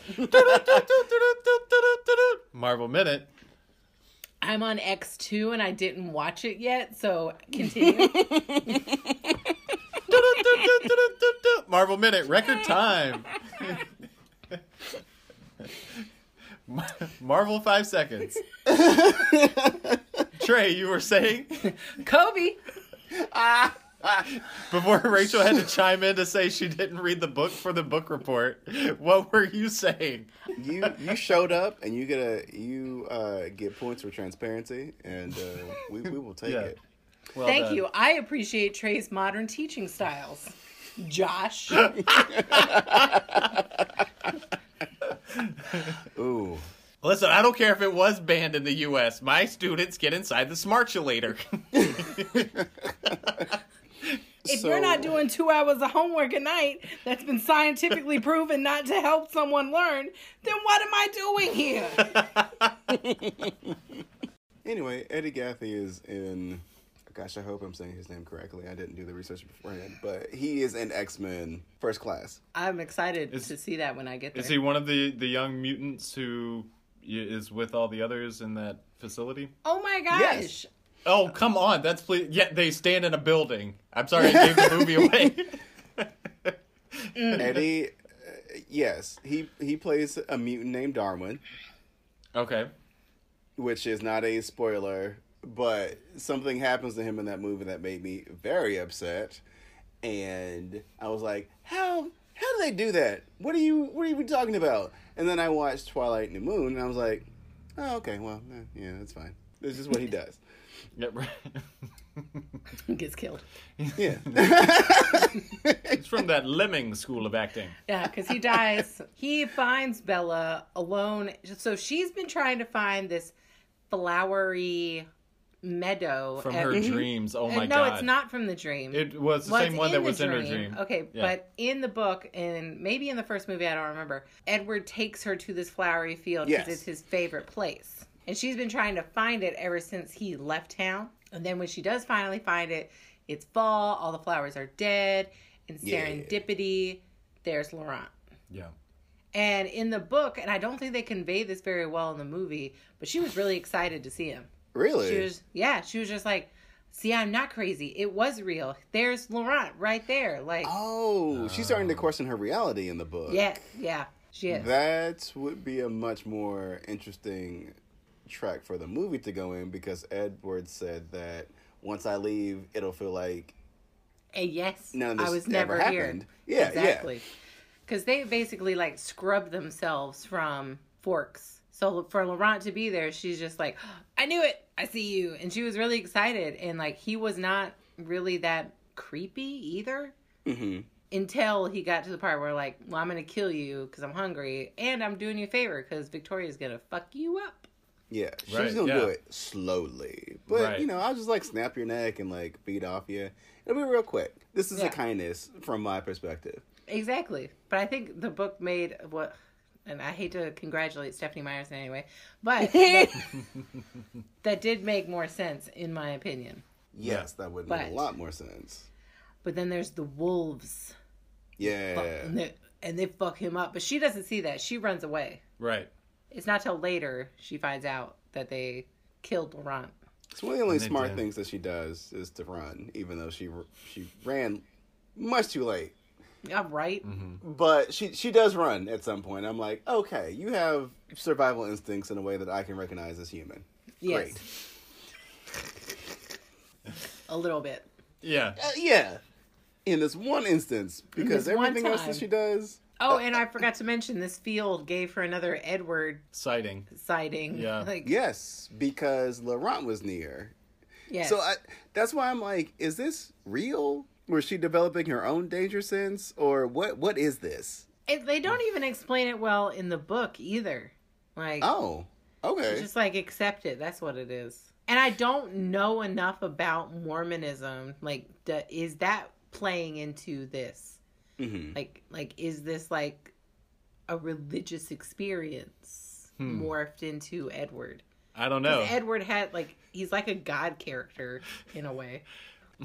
Marvel Minute. I'm on X two and I didn't watch it yet, so continue. [LAUGHS] Marvel Minute. Record time. [LAUGHS] [LAUGHS] Marvel five seconds. [LAUGHS] Trae, you were saying Kobe, Ah. [LAUGHS] before Rachel had to chime in to say she didn't read the book for the book report. What were you saying? you you showed up and you get a you uh, get points for transparency, and uh, we we will take Yeah. it. Well thank done. you. I appreciate Trae's modern teaching styles. Josh, Ooh, Listen, I don't care if it was banned in the U.S. My students get inside the Smartulator. [LAUGHS] if So- you're not doing two hours of homework a night that's been scientifically [LAUGHS] proven not to help someone learn, then what am I doing here? [LAUGHS] Anyway, Eddie Gaffey is in. Gosh, I hope I'm saying his name correctly. I didn't do the research beforehand, but he is in X Men First Class. I'm excited Is- to see that when I get there. Is he one of the the young mutants who is with all the others in that facility? oh my gosh. Yes. Oh, come on. That's please. Yeah, they stand in a building. I'm sorry, I gave the movie away. [LAUGHS] Eddie, uh, yes, he he plays a mutant named Darwin, okay. which is not a spoiler, but something happens to him in that movie that made me very upset, and I was like, how how do they do that? What are you what are you talking about? And then I watched Twilight and the Moon, and I was like, oh okay, well eh, yeah, that's fine. This is what he does. [LAUGHS] Yep. right. [LAUGHS] He gets killed. [LAUGHS] Yeah. it's from that Lemming school of acting. Yeah, because he dies. he finds Bella alone. So she's been trying to find this flowery meadow. From at- her dreams. Oh Uh, my no, god. No, it's not from the dream. It was the Well, same one that in the was in her dream. Okay, Yeah. but in the book and maybe in the first movie, I don't remember. Edward takes her to this flowery field because Yes. it's his favorite place, and she's been trying to find it ever since he left town. And then when she does finally find it, it's fall. All the flowers are dead. And Yeah. serendipity, there's Laurent. Yeah. And in the book, and I don't think they convey this very well in the movie, but she was really excited to see him. Really? She was, yeah, she was just like, "See, I'm not crazy. It was real. There's Laurent right there." Like, oh, she's starting to oh. question her reality in the book. yeah, yeah, she is. That would be a much more interesting track for the movie to go in because Edward said that once I leave, it'll feel like And yes, none of I this was ever never here. happened. Yeah, exactly. Because they basically like scrub themselves from Forks. So for Laurent to be there, she's just like, "I knew it. I see you," and she was really excited. And like, he was not really that creepy either. yeah. hmm until he got to the part where like well i'm gonna kill you because i'm hungry and i'm doing you a favor because victoria's gonna fuck you up Yeah, she's Right, gonna do it slowly, but Right. you know, I'll just like snap your neck and like beat off you. It'll be real quick. This is Yeah. a kindness from my perspective. exactly but i think the book made what and i hate to congratulate stephenie meyers in any way but [LAUGHS] that, that did make more sense in my opinion Yes, that would make But- a lot more sense. but then there's the wolves Yeah, and, they, and they fuck him up but she doesn't see that she runs away Right. it's not till later she finds out that they killed laurent it's one of the only And smart did. things that she does is to run, even though she she ran much too late. Yeah right But she she does run at some point. I'm like, okay, you have survival instincts in a way that I can recognize as human. yes Great. a little bit Yeah. Uh, yeah. In this one instance, because this one everything else that she does, Oh, and I forgot to mention this field gave her another Edward Sighting. sighting. Yeah. [LAUGHS] Like, Yes, because Laurent was near. yes. So I, that's why I'm like, is this real? Was she developing her own danger sense, or what? What is this? It- they don't even explain it well in the book either. Like, Oh, okay. just like accept it. That's what it is. And I don't know enough about Mormonism. Like, the, is that playing into this? hmm Like, like is this like a religious experience Hmm. morphed into Edward? I don't know. Edward had like he's like a god character in a way. [LAUGHS]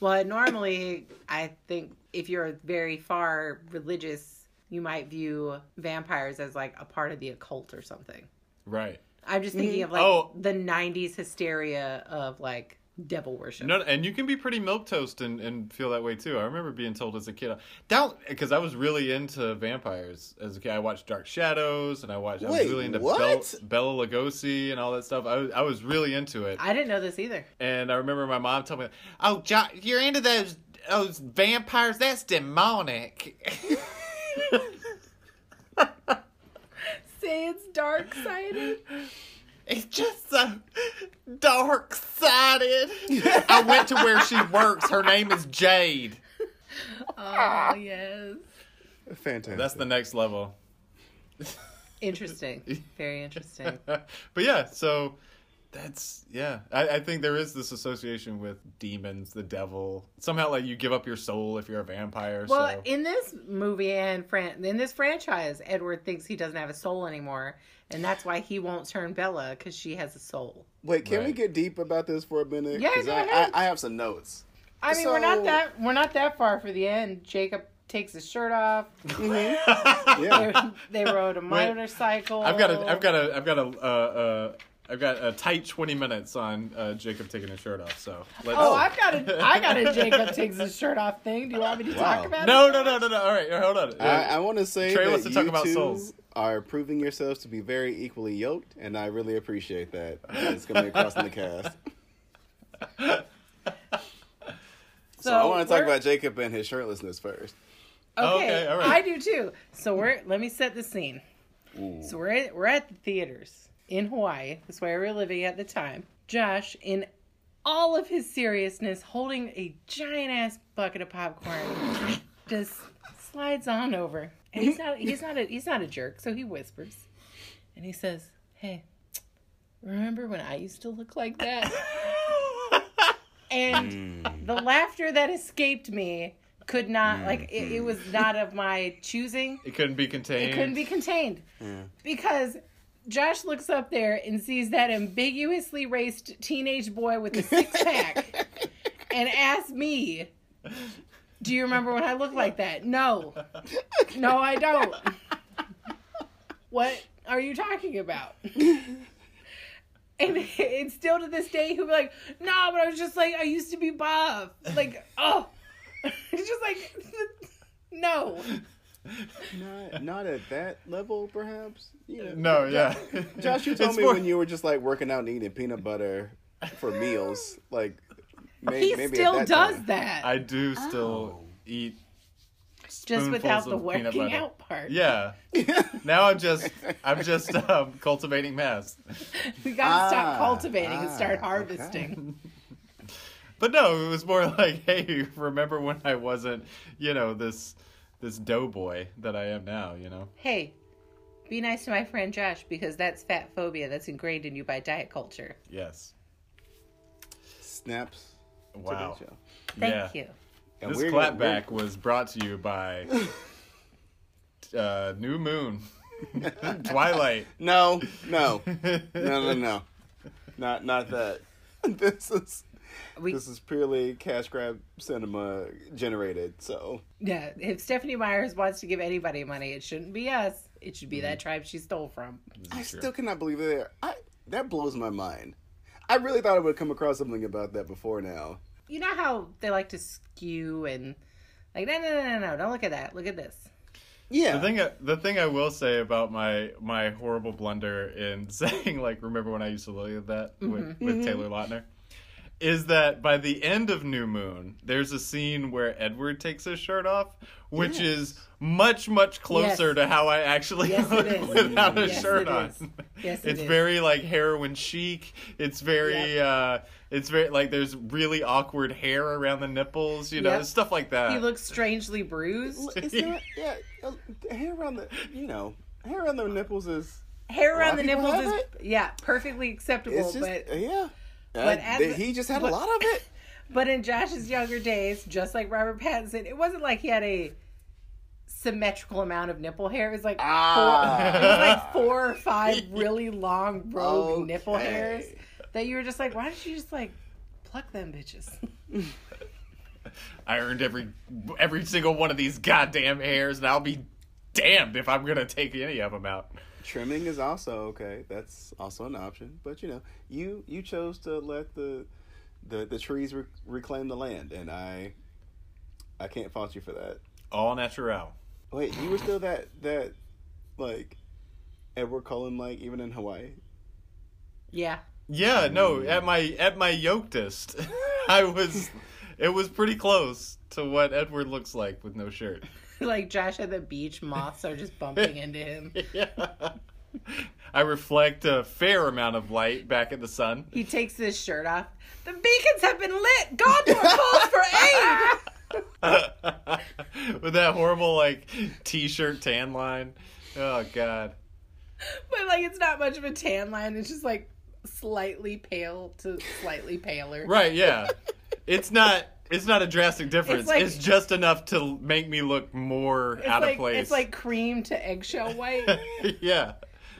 well, normally I think if you're very far religious, you might view vampires as like a part of the occult or something. right. I'm just thinking mm-hmm. of like Oh. the '90s hysteria of like devil worship. No, and you can be pretty milk toast and, and feel that way too. I remember being told as a kid, don't because I was really into vampires as a kid. I watched Dark Shadows and I watched. I was Wait, really into what? Bela Lugosi and all that stuff. I was I was really into it. I didn't know this either. And I remember my mom telling me, "Oh, jo- you're into those those vampires? That's demonic." [LAUGHS] Say it's dark sided. [LAUGHS] It's just so dark sided. [LAUGHS] I went to where she works. Her name is Jade. oh yes. Fantastic. That's the next level. Interesting. Very interesting. [LAUGHS] but yeah, so that's yeah. I, I think there is this association with demons, the devil. Somehow, like you give up your soul if you're a vampire. Well, so in this movie and fran- in this franchise, Edward thinks he doesn't have a soul anymore, and that's why he won't turn Bella because she has a soul. Wait, can we get deep about this for a minute? Yeah, 'Cause go I, ahead. I, I have some notes. I mean, we're not that we're not that far for the end. Jacob takes his shirt off. [LAUGHS] Yeah. They, they rode a motorcycle. I've got a, I've got a, I've got a, uh, uh, I've got a tight twenty minutes on uh, Jacob taking his shirt off. So let's. Oh, I've got a I got a Jacob takes his shirt off thing. Do you want me to talk about No, it? no, no, no, no. No. All right, hold on. I, I want to say Trae that wants to you talk about two souls. are proving yourselves to be very equally yoked, and I really appreciate that. It's coming across in the cast. [LAUGHS] So, I want to talk we're- about Jacob and his shirtlessness first. Okay, Okay, all right. I do too. So we're let me set the scene. Ooh. So we're at, we're at the theaters in Hawaii. That's where we were living at the time. Josh, in all of his seriousness, holding a giant ass bucket of popcorn, [LAUGHS] just slides on over. And he's not he's not a he's not a jerk, so he whispers, and he says, "Hey, remember when I used to look like that?" and mm. the laughter that escaped me could not mm, like it, it mm. was not of my choosing it couldn't be contained. it couldn't be contained because Josh looks up there and sees that ambiguously raced teenage boy with a six pack [LAUGHS] and asks me, Do you remember when I looked like that? No. No, I don't. What are you talking about? [LAUGHS] And it's still to this day, he'll be like, No, but I was just like, I used to be buff. Like, oh. [LAUGHS] It's just like, no. Not, not at that level, perhaps. You know, No, yeah. Josh, you [LAUGHS] told It's me more- when you were just like working out and eating peanut butter for meals, like may, he maybe still that does time. that. I do still Oh. eat just without the working out part. Yeah. [LAUGHS] Now I'm just I'm just um, cultivating mass. We gotta stop Ah, cultivating and ah, start okay. harvesting. But no, it was more [LAUGHS] like, hey, remember when I wasn't, you know, this this doughboy that I am now, you know? Hey, be nice to my friend Josh because that's fat phobia that's ingrained in you by diet culture. Yes. Snaps. Wow. that show. Thank Yeah. you. And This we're- clapback was brought to you by [LAUGHS] uh, New Moon, [LAUGHS] Twilight. No, no, no, no, no, not not that. [LAUGHS] This is We this is purely cash grab cinema generated. So yeah. If Stephenie Meyers wants to give anybody money, it shouldn't be us. It should be Mm-hmm. that tribe she stole from. I true. still cannot believe that. I that blows my mind. I really thought I would come across something about that before now. You know how they like to skew and like no no no no no don't look at that. Look at this. Yeah, The thing, I- the thing I will say about my my horrible blunder in [LAUGHS] saying like, remember when I used to look at that with, with Taylor Lautner, is that by the end of New Moon, there's a scene where Edward takes his shirt off, which Yes. is much much closer Yes. to how I actually Yes, it look [LAUGHS] is. without a Yes, shirt it on. is. Yes, it it's is. very like heroin chic. It's very uh it's very like there's really awkward hair around the nipples, you know, Yep. stuff like that. He looks strangely bruised. Is there, [LAUGHS] yeah, uh, hair around the, you know, hair around the nipples is, Hair around the nipples is have yeah, perfectly acceptable. it's just, but yeah. But Uh, at the- he just had but- a lot of it. [LAUGHS] but in Josh's younger days, just like Robert Pattinson, it wasn't like he had a symmetrical amount of nipple hair. It was like Ah. four, it was like four or five [LAUGHS] really long rogue nipple hairs that you were just like, why don't you just like pluck them bitches? [LAUGHS] I earned every every single one of these goddamn hairs, and I'll be damned if I'm gonna take any of them out. Trimming is also okay. That's also an option. But you know, you you chose to let the the the trees re- reclaim the land, and I I can't fault you for that. All natural. Wait, you were still that that like Edward Cullen like even in Hawaii? Yeah. Yeah, no, mm. at my at my yokedest, [LAUGHS] I was. It was pretty close to what Edward looks like with no shirt. [LAUGHS] like Josh at the beach, moths are just bumping into him. [LAUGHS] yeah. I reflect a fair amount of light back at the sun. He takes his shirt off. The beacons have been lit. Gondor calls for aid. [LAUGHS] with that horrible like t-shirt tan line. Oh god. But like, it's not much of a tan line. It's just like slightly pale to slightly paler. Right, yeah. It's not it's not a drastic difference. It's It's, just enough to make me look more It's out like of place. it's like cream to eggshell white. [LAUGHS] yeah.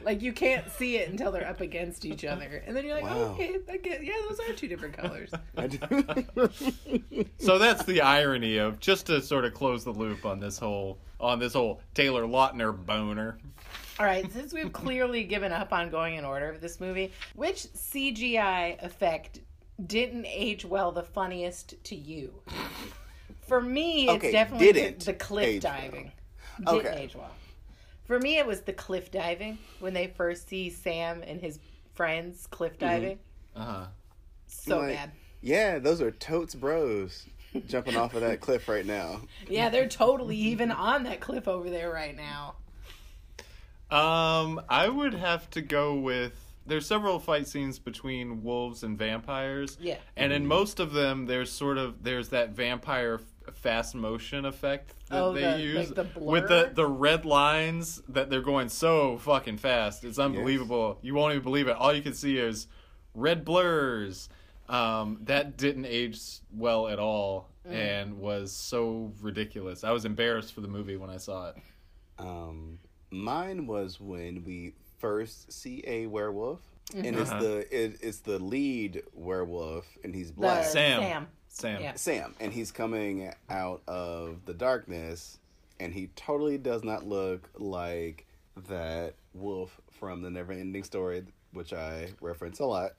like you can't see it until they're up against each other, and then you're like, oh, okay, I get, yeah, those are two different colors. [LAUGHS] [LAUGHS] So that's the irony of just to sort of close the loop on this whole on this whole Taylor Lautner boner. All right, since we've clearly given up on going in order of this movie, which CGI effect didn't age well the funniest to you? For me, it's Okay, definitely the, didn't the cliff age well. diving. Didn't Okay. age well. For me, it was the cliff diving when they first see Sam and his friends cliff diving. Uh-huh. So Like- bad. yeah, those are totes bros jumping off of that cliff right now. [LAUGHS] Yeah, they're totally even on that cliff over there right now. Um, I would have to go with. There's several fight scenes between wolves and vampires. Yeah. And in most of them, there's sort of there's that vampire f- fast motion effect that Oh, they the- use like the with the the red lines that they're going so fucking fast. It's unbelievable. You won't even believe it. All you can see is red blurs. Um, that didn't age well at all Mm. and was so ridiculous. I was embarrassed for the movie when I saw it. Um, mine was when we first see a werewolf, and it's Uh-huh. the it, it's the lead werewolf, and he's black. The- Sam. Sam. Sam. Yeah. Sam, and he's coming out of the darkness, and he totally does not look like that wolf from the Never-Ending Story, which I reference a lot.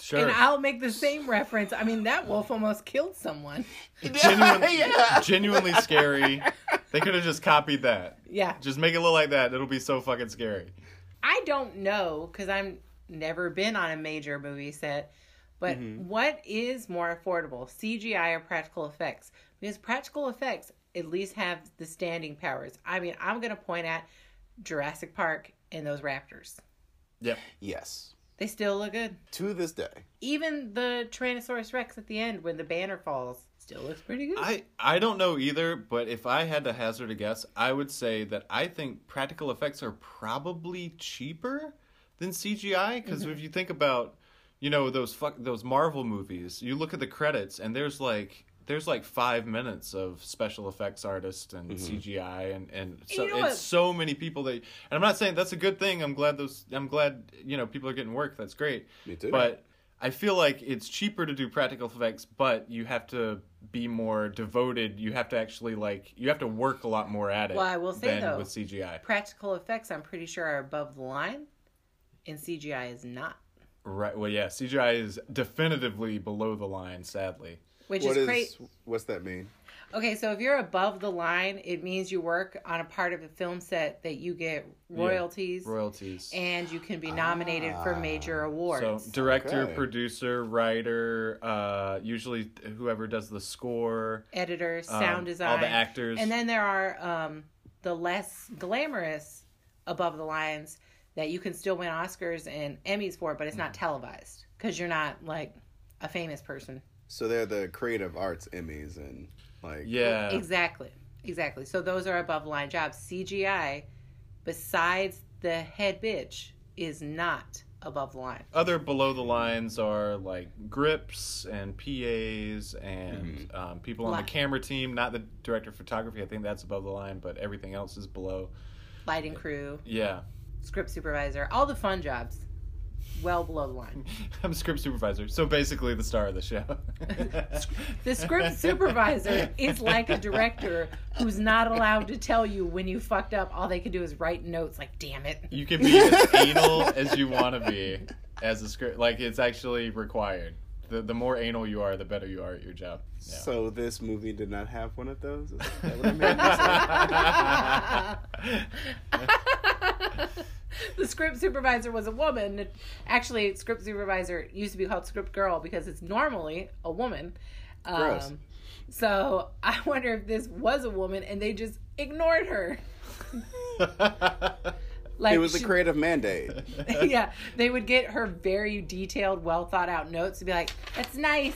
Sure. And I'll make the same reference. I mean, that wolf almost killed someone. [LAUGHS] Genuine, [LAUGHS] Yeah. genuinely scary. They could have just copied that. Yeah. Just make it look like that. It'll be so fucking scary. I don't know because I've never been on a major movie set. But mm-hmm. what is more affordable, CGI or practical effects? Because practical effects at least have the standing powers. I mean, I'm going to point at Jurassic Park and those raptors. Yep. Yes, They still look good. to this day. Even the Tyrannosaurus Rex at the end when the banner falls still looks pretty good. I I don't know either, but if I had to hazard a guess, I would say that I think practical effects are probably cheaper than CGI because mm-hmm. if you think about, you know, those fuck those Marvel movies, you look at the credits and there's like there's like five minutes of special effects artists and mm-hmm. CGI and and so You know it's so many people that and I'm not saying that's a good thing. I'm glad those I'm glad you know people are getting work. That's great. Me too. But I feel like it's cheaper to do practical effects, but you have to be more devoted. You have to actually like you have to work a lot more at it. Well, I will say, than though, with CGI. practical effects, I'm pretty sure, are above the line, and CGI is not. Right. Well, yeah, CGI is definitively below the line. Sadly. which What is is great. what's that mean? Okay, so if you're above the line, it means you work on a part of a film set that you get royalties Royalties. and you can be nominated for major awards. So director, Okay. producer, writer, uh, usually whoever does the score, Editor, um, sound design, all the actors. And then there are um, the less glamorous above the lines that you can still win Oscars and Emmys for, but it's not televised because you're not like a famous person. So they're the creative arts Emmys and like yeah, Exactly. Exactly. So those are above line jobs. CGI, besides the head bitch, is not above the line. other below the lines are like grips and PAs and um, people on Li- the camera team. Not the director of photography. I think that's above the line, but everything else is below. Lighting crew, Yeah, script supervisor, all the fun jobs, well below the line. [LAUGHS] I'm script supervisor, so basically the star of the show. [LAUGHS] The script supervisor is like a director who's not allowed to tell you when you fucked up. All they can do is write notes like, damn it. You can be as [LAUGHS] anal as you want to be as a script. Like it's actually required. The the more anal you are, the better you are at your job. Yeah. So this movie did not have one of those. Is that what I meant to say? the script supervisor was a woman. Actually, script supervisor used to be called script girl because it's normally a woman. Gross. Um, so I [LAUGHS] wonder if this was a woman and they just ignored her. [LAUGHS] Like it was a creative mandate. [LAUGHS] yeah, they would get her very detailed, well thought out notes to be like, "That's nice.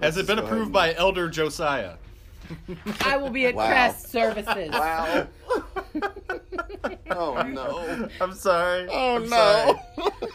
Has it been approved by Elder Josiah? [LAUGHS] I will be at Wow. Crest Services." Wow. [LAUGHS] oh no. I'm sorry. Oh I'm no. [LAUGHS]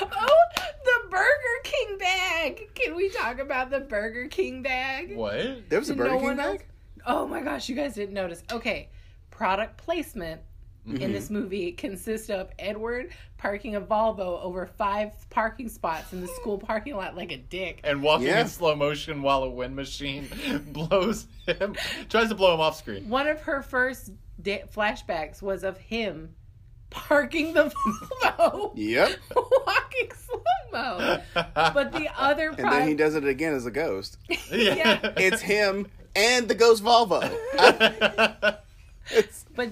Oh, the Burger King bag. Can we talk about the Burger King bag? What? There was a Burger no King one bag? Oh my gosh, you guys didn't notice. Okay, product placement in mm-hmm. this movie consists of Edward parking a Volvo over five parking spots in the school parking lot like a dick. And walking Yeah. in slow motion while a wind machine [LAUGHS] blows him, tries to blow him off screen. One of her first da- flashbacks was of him parking the [LAUGHS] Volvo, Yep. [LAUGHS] walking slow mo. But the other And then he does it again as a ghost. Yeah. It's him and the ghost Volvo. I- it's [LAUGHS] But,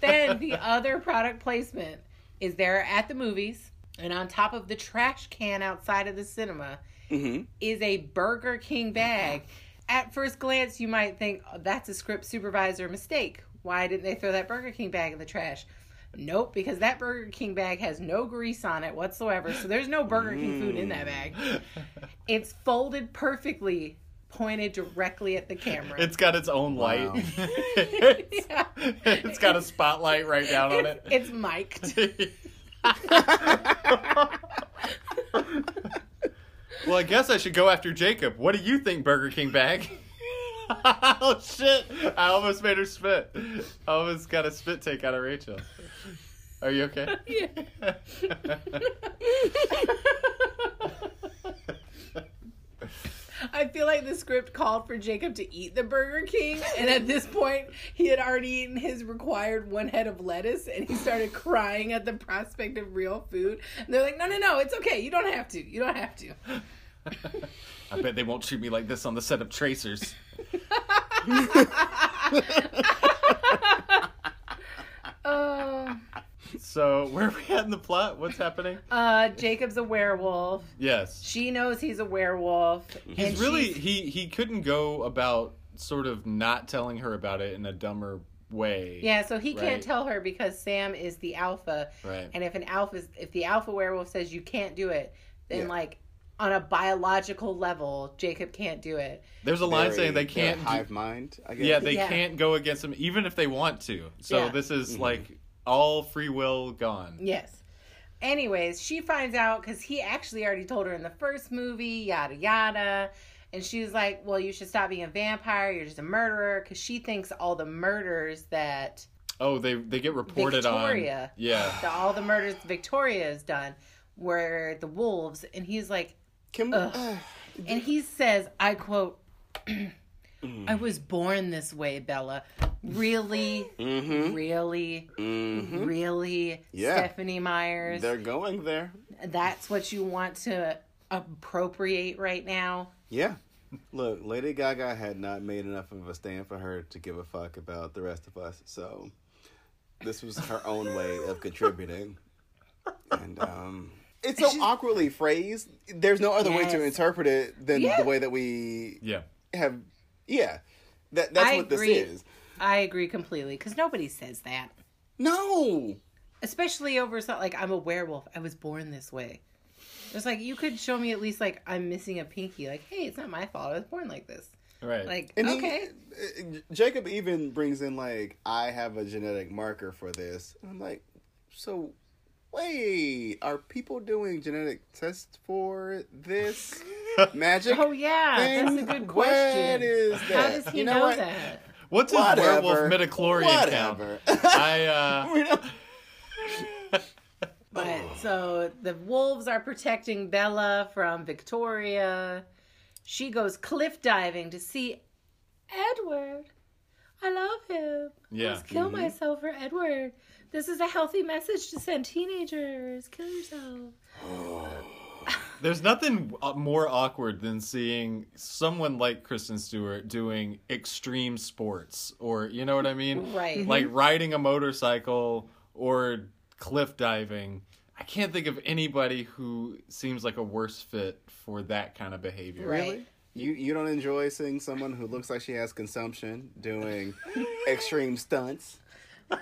then the other product placement is there at the movies, and on top of the trash can outside of the cinema mhm. is a Burger King bag. At first glance, you might think oh, that's a script supervisor mistake. Why didn't they throw that Burger King bag in the trash? Nope, because that Burger King bag has no grease on it whatsoever, so there's no Burger King food in that bag. It's folded perfectly, pointed directly at the camera. It's got its own light. Wow. it's, [LAUGHS] Yeah. it's got a spotlight right down on it. it's mic'd. [LAUGHS] well, I guess I should go after Jacob. What do you think, Burger King bag? [LAUGHS] oh shit! I almost made her spit. I almost got a spit take out of Rachel. Are you okay? Yeah. I feel like the script called for Jacob to eat the Burger King, and at this point, he had already eaten his required one head of lettuce, and he started crying at the prospect of real food. And they're like, "No, no, no, it's okay. You don't have to. You don't have to." [LAUGHS] I bet they won't treat me like this on the set of Tracers. Oh, [LAUGHS] [LAUGHS] So where are we at in the plot? What's happening? uh, Jacob's a werewolf. Yes, She knows he's a werewolf. he's really she's- he he couldn't go about sort of not telling her about it in a dumber way. Yeah, so he can't tell her because Sam is the alpha, Right. and if an alpha, if the alpha werewolf says you can't do it, then Yeah. like on a biological level, Jacob can't do it. There's a line Very- saying they can't. do- hive mind. I guess. yeah, they Yeah. can't go against him even if they want to. So Yeah. this is Mhm. like all free will gone. Yes. Anyways, she finds out because he actually already told her in the first movie, yada yada. And she's like, Well, you should stop being a vampire. You're just a murderer. Because she thinks all the murders that, Oh, they they get reported Victoria. on. Yeah. that all the murders Victoria has done were the wolves. And he's like, Can we, Ugh. Uh, and he says, I quote, [CLEARS THROAT] I was born this way, Bella. Really? mm-hmm. Really? Mm-hmm. Really? Yeah. Stephenie Meyers? They're going there. That's what you want to appropriate right now. Yeah. Look, Lady Gaga had not made enough of a stand for her to give a fuck about the rest of us. So this was her own way of contributing. And um it's so [LAUGHS] awkwardly phrased. There's no other way to interpret it than Yeah. the way that we Yeah. have yeah. That that's I what agree. this is. I agree completely because nobody says that, No. especially over something like I'm a werewolf. I was born this way. It's like you could show me at least like I'm missing a pinky. Like, hey, it's not my fault. I was born like this. Right. Like, And okay, uh, Jacob even brings in like I have a genetic marker for this. I'm like, so wait, are people doing genetic tests for this [LAUGHS] magic? oh yeah, that's a good What question. is How does he You know, know what? that? What's his Whatever. werewolf midichlorian count? Whatever. I uh [LAUGHS] We don't- But so the wolves are protecting Bella from Victoria. She goes cliff diving to see Edward. I love him. Yeah. Let's kill myself for Edward. This is a healthy message to send teenagers. Kill yourself. [GASPS] [LAUGHS] There's nothing uh, more awkward than seeing someone like Kristen Stewart doing extreme sports, or you know what I mean, Right. like riding a motorcycle or cliff diving. I can't think of anybody who seems like a worse fit for that kind of behavior. Right. You you don't enjoy seeing someone who looks like she has consumption doing [LAUGHS] extreme stunts. [LAUGHS]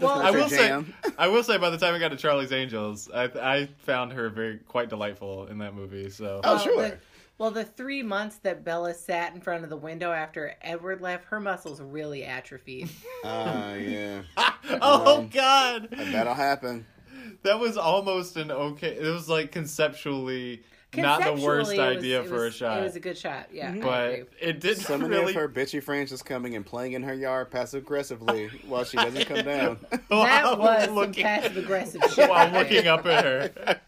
Well, I Her will say. [LAUGHS] I will say, by the time I got to Charlie's Angels, I, I found her very quite delightful in that movie. So Oh, well, sure. The, well, the three months that Bella sat in front of the window after Edward left, her muscles really atrophied. [LAUGHS] Ah, yeah. oh Um, God, That'll happen. that was almost an okay. It was like conceptually not the worst was- idea it for was- a shot, It was a good shot. Yeah, I agree. but it didn't So many really. of her bitchy friends just coming and playing in her yard passive aggressively while she doesn't come down. [LAUGHS] [LAUGHS] that while was some looking, passive aggressive shit. [LAUGHS] while looking up at her.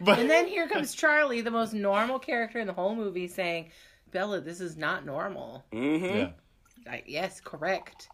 but And then here comes Charlie, the most normal character in the whole movie, saying, "Bella, this is not normal." Mm-hmm. yeah, I, yes, correct.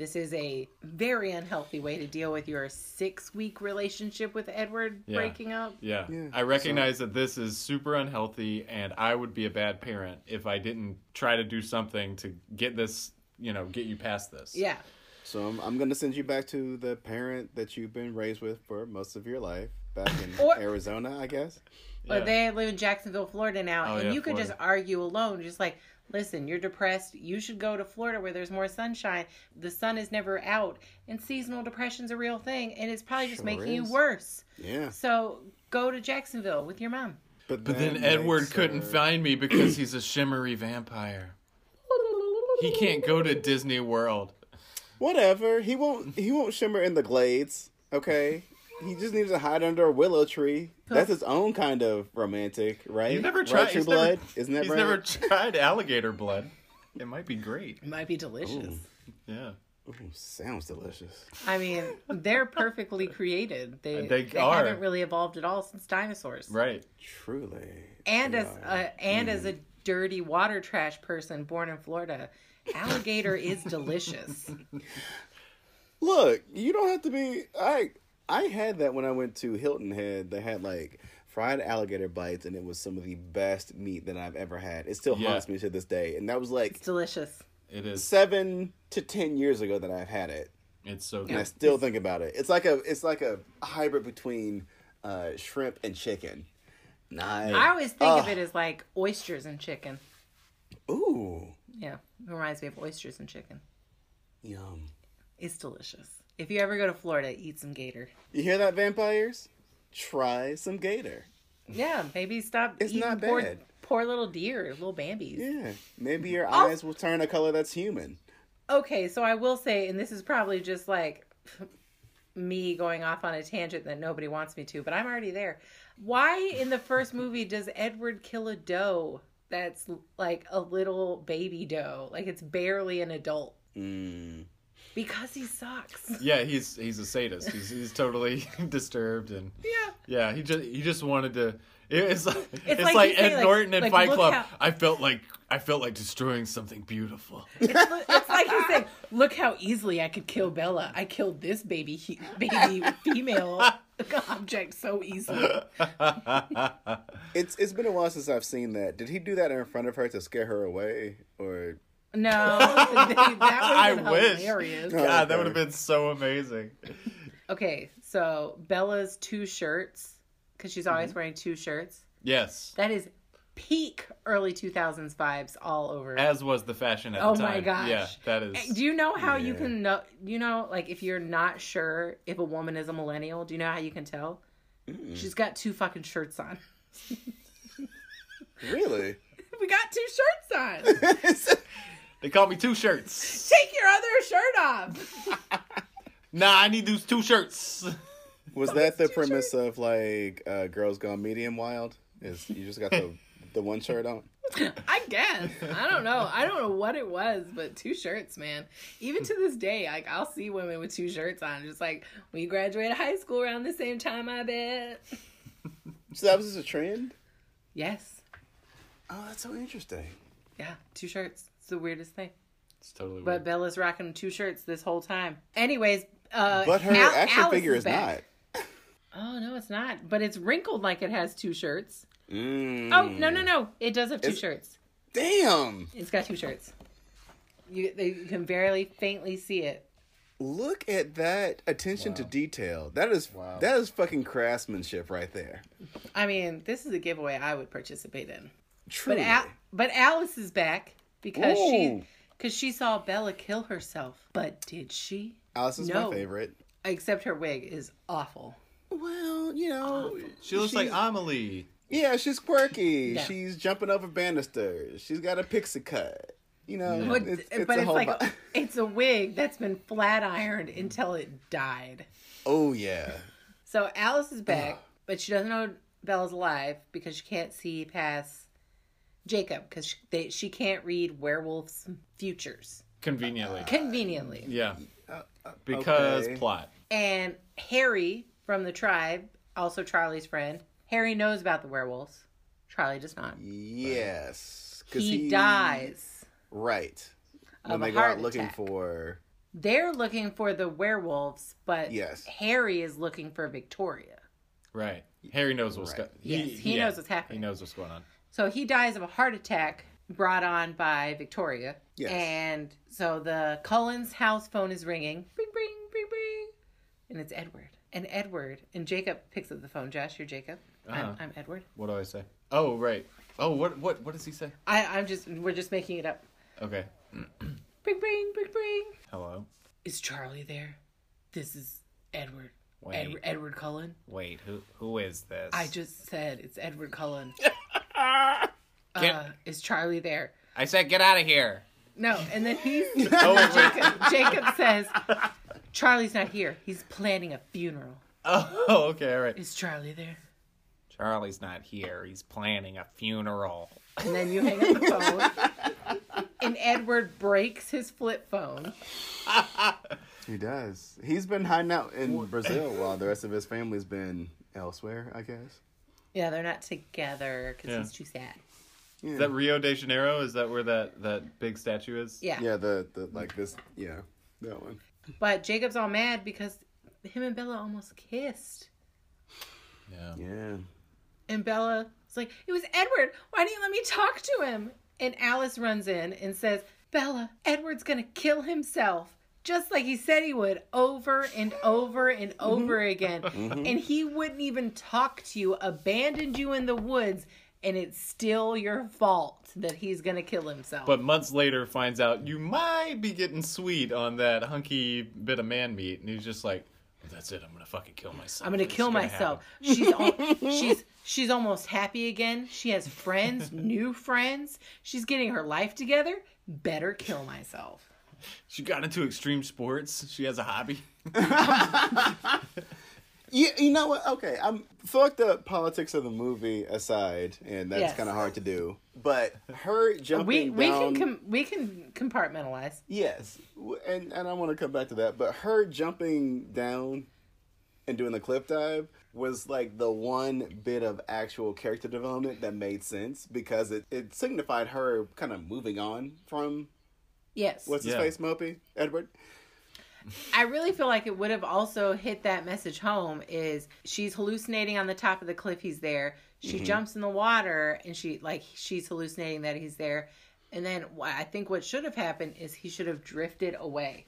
This is a very unhealthy way to deal with your six-week relationship with Edward Yeah. breaking up. yeah, Yeah, I recognize that this is super unhealthy, and I would be a bad parent if I didn't try to do something to get this, you know, get you past this. Yeah, So I'm, I'm going to send you back to the parent that you've been raised with for most of your life, back in Or- Arizona, I guess. but Yeah. they live in Jacksonville, Florida now, Oh, and yeah, you could just argue alone, just like, listen, you're depressed. You should go to Florida where there's more sunshine. The sun is never out, and seasonal depression's a real thing, and it's probably just Sure making you worse. Yeah. So go to Jacksonville with your mom. But that then Edward makes couldn't her- find me because he's a [CLEARS THROAT] shimmery vampire. He can't go to Disney World. Whatever. He won't. He won't shimmer in the glades. Okay. He just needs to hide under a willow tree. That's his own kind of romantic, right? He's never Right, tried. True he's Blood. Never, Isn't that he's right? never tried alligator blood. It might be great. It might be delicious. Yeah. Ooh, sounds delicious. I mean, they're perfectly created. They They they, are. haven't really evolved at all since dinosaurs. Right. Truly. And they as are. a, and as a mm. dirty water trash person born in Florida, alligator is delicious. [LAUGHS] Look, you don't have to be. I I had that when I went to Hilton Head. They had like fried alligator bites, and it was some of the best meat that I've ever had. It still Yeah. haunts me to this day, and that was like It's delicious. It is. seven to ten years ago that I've had it, It's so good. and I good. still think about it. It's like a it's like a hybrid between uh, shrimp and chicken. Nice. I always think of it as like oysters and chicken. Ooh, Yeah, it reminds me of oysters and chicken. yum. It's delicious. If you ever go to Florida, eat some gator. You hear that, vampires? Try some gator. Yeah, maybe stop It's eating not poor, bad. poor little deer, little Bambies. Yeah, maybe your eyes will turn a color that's human. Okay, so I will say, and this is probably just like [LAUGHS] me going off on a tangent that nobody wants me to, but I'm already there. Why in the first movie does Edward kill a doe that's like a little baby doe? Like it's barely an adult. Mm. Because he sucks. [LAUGHS] Yeah, he's he's a sadist. He's he's totally [LAUGHS] disturbed and Yeah. yeah, he just he just wanted to. It's like it's, like like, he's saying, Ed like- Norton in like, Fight Club. how- I felt like I felt like destroying something beautiful. [LAUGHS] It's, it's like he's saying, "Look how easily I could kill Bella. I killed this baby, he- baby female object so easily. It's it's been a while since I've seen that. Did he do that in front of her to scare her away, or No, [LAUGHS] that I would have wish. been hilarious. No. God, that would have been so amazing. Okay, so Bella's two shirts because she's Mm-hmm. always wearing two shirts. Yes. That is peak early 2000s vibes all over. As was the fashion at Oh the time. Oh my gosh. Yeah, that Eh. Do you know how you can know? You know, like if you're not sure if a woman is a millennial, do you know how you can tell? She's got two fucking shirts on. really? [LAUGHS] We got two shirts on. [LAUGHS] They called me two shirts. Take your other shirt off. [LAUGHS] Nah, I need those two shirts. Was that the premise of like uh, Girls Gone Medium Wild? Is you just got the the one shirt on? I guess. I don't know. I don't know what it was, but two shirts, man. Even to this day, like I'll see women with two shirts on. Just like we graduated high school around the same time, I bet. So that was just a trend. Yes. Oh, that's so interesting. Yeah, two shirts. It's the weirdest thing. It's totally But weird. Bella's rocking two shirts this whole time. Anyways, uh But her Al- action Alice figure is back. not. Oh no, it's not. But it's wrinkled like it has two shirts. Mm. Oh no no no! It does have two It's- shirts. Damn! It's got two shirts. You, they, you can barely faintly see it. Look at that attention to detail. That is Wow. that is fucking craftsmanship right there. I mean, this is a giveaway I would participate in. But Truly. Al- but Alice is back because Ooh. she because she saw Bella kill herself. But did she? Alice is No. my favorite. Except her wig is awful. Well, you know, she looks like she's- Amelie. Yeah, she's quirky. Yeah. She's jumping over banisters. She's got a pixie cut. You know, But it's, but it's it's, whole like vi- a, [LAUGHS] it's a wig that's been flat ironed until it died. oh yeah. So Alice is back, but she doesn't know Bella's alive because she can't see past Jacob because she, they, she can't read werewolves' futures Conveniently. conveniently. Yeah. Uh, uh, because okay. plot. And Harry from the tribe, also Charlie's friend, Harry knows about the werewolves. Charlie does not. Yes. 'cause He, dies. Right. When Of they a go out heart looking attack. for They're looking for the werewolves, but Yes. Harry is looking for Victoria. Right. Harry knows what's Right. going Yes, he knows what's happening. He knows what's going on. So he dies of a heart attack brought on by Victoria. Yes. And so the Cullens house phone is ringing. Bring, bring, bring, bring. And it's Edward. And Edward. And Jacob picks up the phone. Josh, you're Jacob. Uh-huh. I'm, I'm Edward. What do I say? Oh, right. Oh, what what what does he say? I, I'm just, we're just making it up. Okay. [CLEARS THROAT] Bring, bring, bring, bring. Hello. Is Charlie there? This is Edward. Wait. Edward, Edward Cullen. Wait, who who is this? I just said it's Edward Cullen. [LAUGHS] Get- uh, is Charlie there? I said get out of here. No, and then he's [LAUGHS] [LAUGHS] Oh. Jacob, Jacob says Charlie's not here. He's planning a funeral. Oh, [LAUGHS] okay, all right. Is Charlie there? Charlie's not here. He's planning a funeral. And then you hang up the phone. And Edward breaks his flip phone. He does. He's been hiding out in Brazil while the rest of his family's been elsewhere, I guess. Yeah, they're not together because Yeah. he's too sad. Yeah. Is that Rio de Janeiro? Is that where that that big statue is? Yeah. yeah, the, the like this yeah, that one. But Jacob's all mad because him and Bella almost kissed. Yeah. Yeah. And Bella is like, It was Edward. Why didn't you let me talk to him? And Alice runs in and says, Bella, Edward's going to kill himself. Just like he said he would, over and over and mm-hmm. over again. Mm-hmm. And he wouldn't even talk to you, abandoned you in the woods, and it's still your fault that he's going to kill himself. But months later, finds out you might be getting sweet on that hunky bit of man meat, and he's just like, "That's it. I'm gonna fucking kill myself. I'm gonna It's kill gonna myself. happen." She's al- [LAUGHS] she's she's almost happy again. She has friends, new friends. She's getting her life together. Better kill myself. [LAUGHS] She got into extreme sports. She has a hobby. [LAUGHS] Yeah, you know what? Okay, I'm fuck the politics of the movie aside, and that's Yes. kind of hard to do. But her jumping We we down, can com- we can compartmentalize. yes, w- and and I want to come back to that. But her jumping down and doing the cliff dive was like the one bit of actual character development that made sense because it it signified her kind of moving on from Yes. what's his Yeah. face, Mopey Edward. I really feel like it would have also hit that message home is she's hallucinating on the top of the cliff he's there. She Mm-hmm. jumps in the water and she like she's hallucinating that he's there. And then I think what should have happened is he should have drifted away.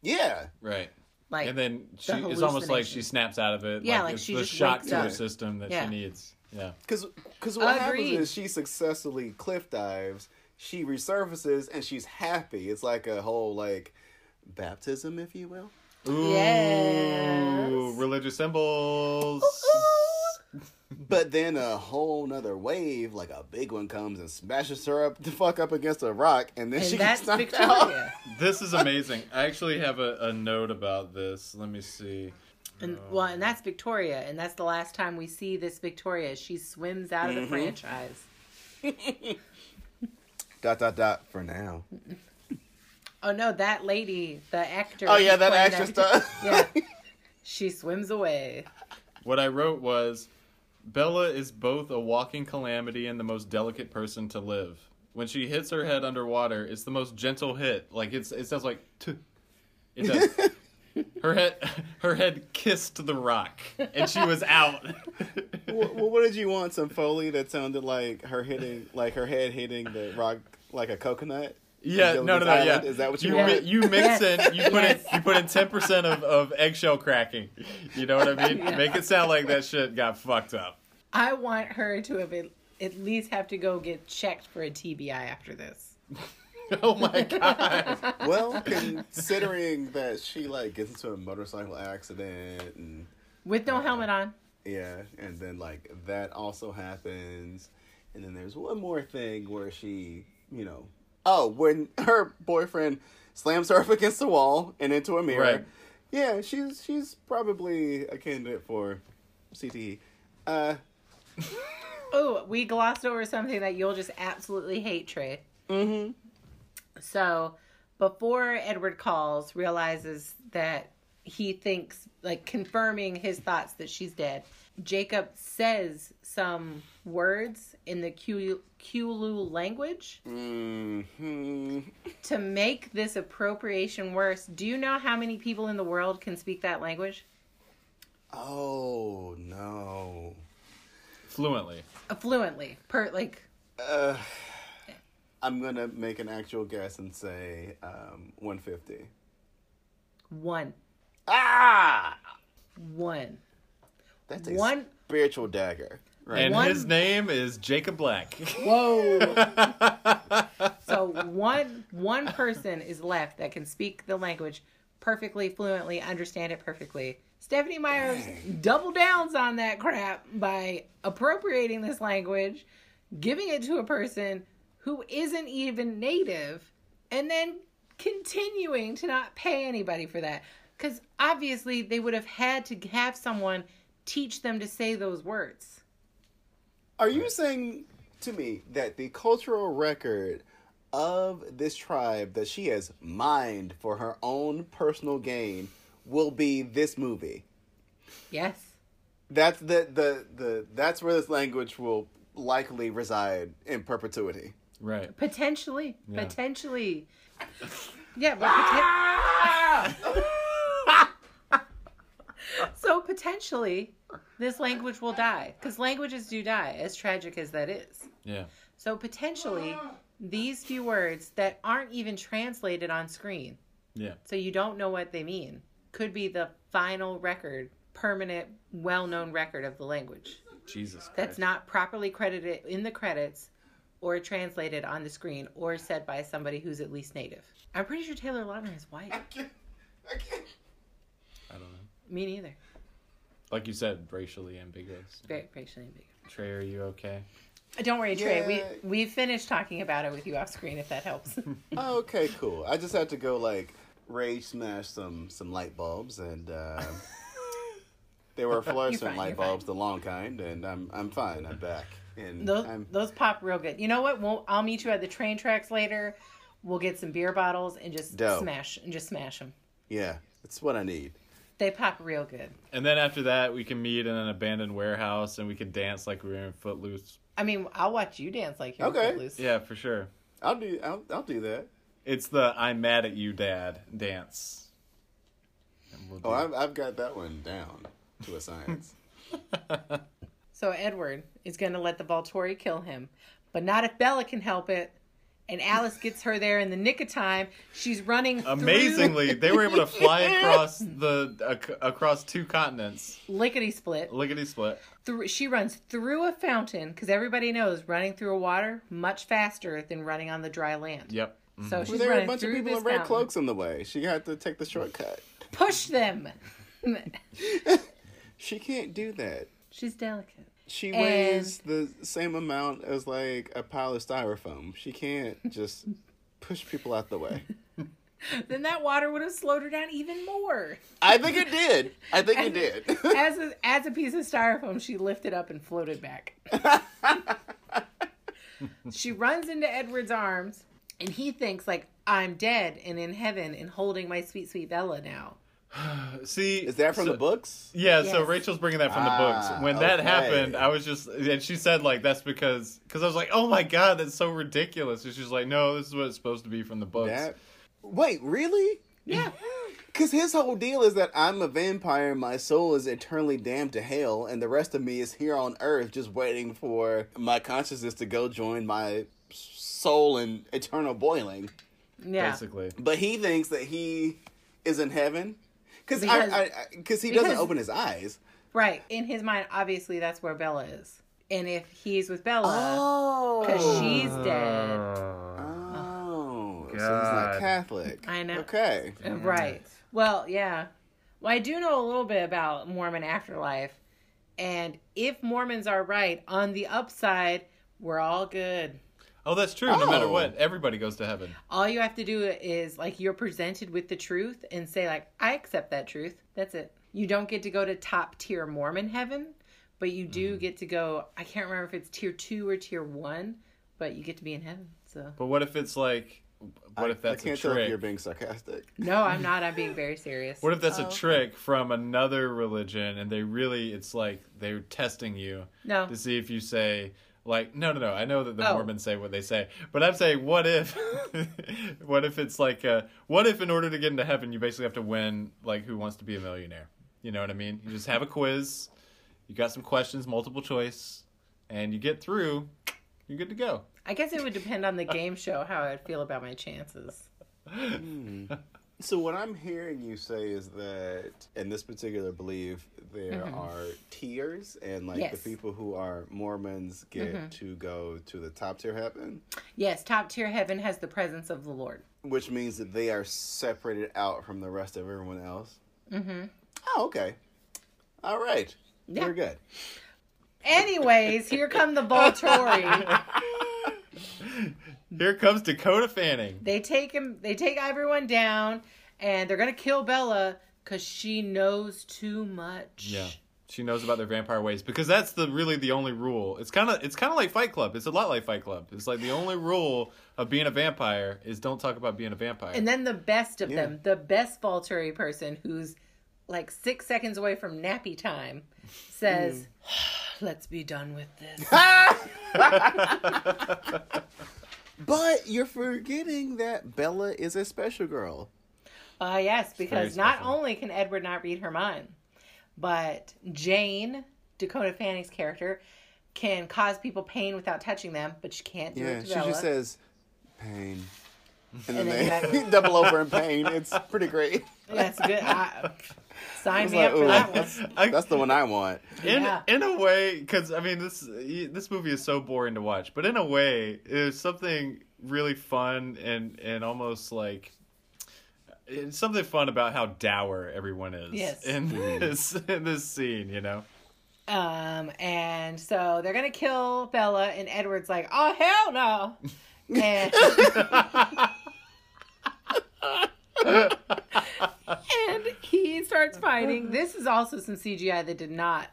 Yeah. Right. Like And then she, the it's almost like she snaps out of it. Yeah, like it's she the just shock wakes to her system that Yeah. she needs. Yeah. Because because what happens is she successfully cliff dives, she resurfaces, and she's happy. It's like a whole like baptism, if you will. Ooh, Yes. religious symbols. [LAUGHS] But then a whole nother wave, like a big one, comes and smashes her up the fuck up against a rock, and then and she gets that's knocked out. Victoria. [LAUGHS] This is amazing. I actually have a, a note about this. Let me see. And well, and that's Victoria, and that's the last time we see this Victoria. She swims out of the Mhm. franchise. [LAUGHS] Dot dot dot. For now. Oh no, that lady, the actor. Oh yeah, that playing actress does. [LAUGHS] Yeah, [LAUGHS] she swims away. What I wrote was Bella is both a walking calamity and the most delicate person to live. When she hits her head underwater, it's the most gentle hit. Like it's it sounds like t- it does. [LAUGHS] her head her head kissed the rock and she was out. well, well, what did you want? Some foley that sounded like her hitting, like her head hitting the rock like a coconut. Yeah, no, no, Gilligan's no, yeah. Is that what you you want? mi- you mix in, you put Yes. in, you put in ten percent of, of eggshell cracking. You know what I mean? Yeah. Make it sound like that shit got fucked up. I want her to have at, at least have to go get checked for a TBI after this. [LAUGHS] Oh my god! Well, considering that she like gets into a motorcycle accident and With no uh, helmet on. yeah, and then like that also happens, and then there's one more thing where she, you know, oh, when [LAUGHS] her boyfriend slams her up against the wall and into a mirror. Right. Yeah, she's she's probably a candidate for CTE. Uh, [LAUGHS] Oh, we glossed over something that you'll just absolutely hate, Trae. mm-hmm. So before Edward calls, realizes that he thinks, like confirming his thoughts that she's dead, Jacob says some words in the Q- Kulu language Mm-hmm. to make this appropriation worse. Do you know how many people in the world can speak that language? Oh no. Fluently. Uh, fluently, per like Uh, I'm gonna make an actual guess and say um, 150. one, Ah, one. that's a One- spiritual dagger. Right. And One- his name is Jacob Black. Whoa. [LAUGHS] so one one person is left that can speak the language perfectly, fluently, understand it perfectly. Stephenie Meyers double downs on that crap by appropriating this language, giving it to a person who isn't even native, and then continuing to not pay anybody for that. Because obviously they would have had to have someone teach them to say those words. Are you saying to me that the cultural record of this tribe that she has mined for her own personal gain will be this movie? Yes. That's the the the that's where this language will likely reside in perpetuity. right. Potentially, Yeah. potentially. Yeah, but poten- [LAUGHS] [LAUGHS] so potentially, this language will die because languages do die, as tragic as that is. Yeah. So potentially, these few words that aren't even translated on screen, Yeah. so you don't know what they mean, could be the final record, permanent, well-known record of the language. Jesus Christ. that's not properly credited in the credits or translated on the screen or said by somebody who's at least native. I'm pretty sure Taylor Lautner is white. I can't. I can't. I don't know. Me neither. Like you said, racially ambiguous. Very racially ambiguous. Trae, are you okay? Don't worry, Trae. Yeah. We we finished talking about it with you off screen. If that helps. [LAUGHS] [LAUGHS] Oh, okay, cool. I just had to go like rage smash some some light bulbs, and uh, [LAUGHS] they were fluorescent fine, light you're fine. bulbs, the long kind, and I'm I'm fine. I'm back, and those I'm those pop real good. You know what? We'll, I'll meet you at the train tracks later. We'll get some beer bottles and just Dope. smash and just smash them. yeah, that's what I need. They pop real good. And then after that, we can meet in an abandoned warehouse and we can dance like we were in Footloose. I mean, I'll watch you dance like you're Okay. Footloose. Yeah, for sure. I'll do I'll I'll do that. It's the I'm mad at you, dad dance. will Oh, I've, I've got that one down to a science. [LAUGHS] So Edward is going to let the Volturi kill him, but not if Bella can help it. And Alice gets her there in the nick of time. She's running through- Amazingly, they were able to fly [LAUGHS] across the ac- across two continents, lickety split. lickety split. Through, she runs through a fountain because everybody knows running through a water much faster than running on the dry land. Yep. So mm-hmm. she's Well, there were a running bunch of people in red fountain. cloaks in the way. She had to take the shortcut. Push them. [LAUGHS] She can't do that. she's delicate. She And- weighs the same amount as like a pile of styrofoam. She can't [LAUGHS] just push people out the way. [LAUGHS] Then that water would have slowed her down even more. I think it did. I think it did. As a, [LAUGHS] as a piece of styrofoam, she lifted up and floated back. she runs into Edward's arms, and he thinks like I'm dead and in heaven and holding my sweet sweet Bella now. [SIGHS] See, Is that from so- the books? Yeah, so Rachel's bringing that from the Ah, books. When that okay. happened, I was just, and she said like that's because, because I was like, oh my god, that's so ridiculous. And she's like, no, this is what it's supposed to be from the books. That. Wait, really? Yeah. Because his whole deal is that I'm a vampire, my soul is eternally damned to hell, and the rest of me is here on earth just waiting for my consciousness to go join my soul in eternal boiling. Yeah. Basically, But he thinks that he is in heaven. Cause Because- I, I, I, cause he doesn't because- open his eyes. Right. In his mind, obviously that's where Bella is. And if he's with Bella, Oh, because she's dead. Oh, so he's not Catholic. I know. Okay. Uh, Right. Well, yeah. Well, I do know a little bit about Mormon afterlife. And if Mormons are right, on the upside, we're all good. Oh, that's true. No matter Oh. what, everybody goes to heaven. All you have to do is like you're presented with the truth and say like I accept that truth. That's it. You don't get to go to top tier Mormon heaven, but you do mm-hmm. get to go I can't remember if it's tier 2 or tier 1, but you get to be in heaven. So But what if it's like, what I- if that's I can't a tell if you're being sarcastic. No, I'm not. I'm being very serious. What if that's Oh. a trick from another religion and they really, it's like they're testing you No. to see if you say, like, no, no, no. I know that the Oh. Mormons say what they say, but I'm saying, what if, [LAUGHS] what if it's like, uh, what if in order to get into heaven, you basically have to win, like, Who Wants to Be a Millionaire? You know what I mean? You just have a quiz, you got some questions, multiple choice, and you get through, you're good to go. I guess it would depend on the game show how I'd feel about my chances. So what I'm hearing you say is that in this particular belief there are tiers and like the Mm-hmm. Yes. Mm-hmm. people who are Mormons get to go to the top tier heaven, Yes, top tier heaven has the presence of the Lord. which means that they are separated out from the rest of everyone else. Mm-hmm. Oh, okay. All right. Yeah. We're good. Anyways, here come the Volturi. [LAUGHS] Here comes Dakota Fanning. They take him. They take everyone down, and they're gonna kill Bella because she knows too much. Yeah. She knows about their vampire ways because that's the really the only rule. It's kind of it's kind of like Fight Club. It's a lot like Fight Club. It's like the only rule of being a vampire is don't talk about being a vampire. And then the best of Yeah. them, the best Volturi person, who's like six seconds away from nappy time, says, mm. [SIGHS] [SIGHS] [SIGHS] "Let's be done with this." [LAUGHS] But you're forgetting that Bella is a special girl. Uh, yes, because not only can Edward not read her mind, but Jane, Dakota Fanning's character, can cause people pain without touching them, but she can't do Yeah, it to she Bella. just says pain. And then And then they [LAUGHS] double over in pain. It's pretty great. That's good. I, sign me like, up for that one. that's, [LAUGHS] I- that's the one I want. in Yeah. in a way, because I mean this this movie is so boring to watch, but in a way, it's something really fun and and almost like. It's something fun about how dour everyone is Yes. in this in this scene, you know. Um, and so they're gonna kill Bella, and Edward's like, "Oh hell no!" [LAUGHS] And, [LAUGHS] and he starts fighting. This is also some CGI that did not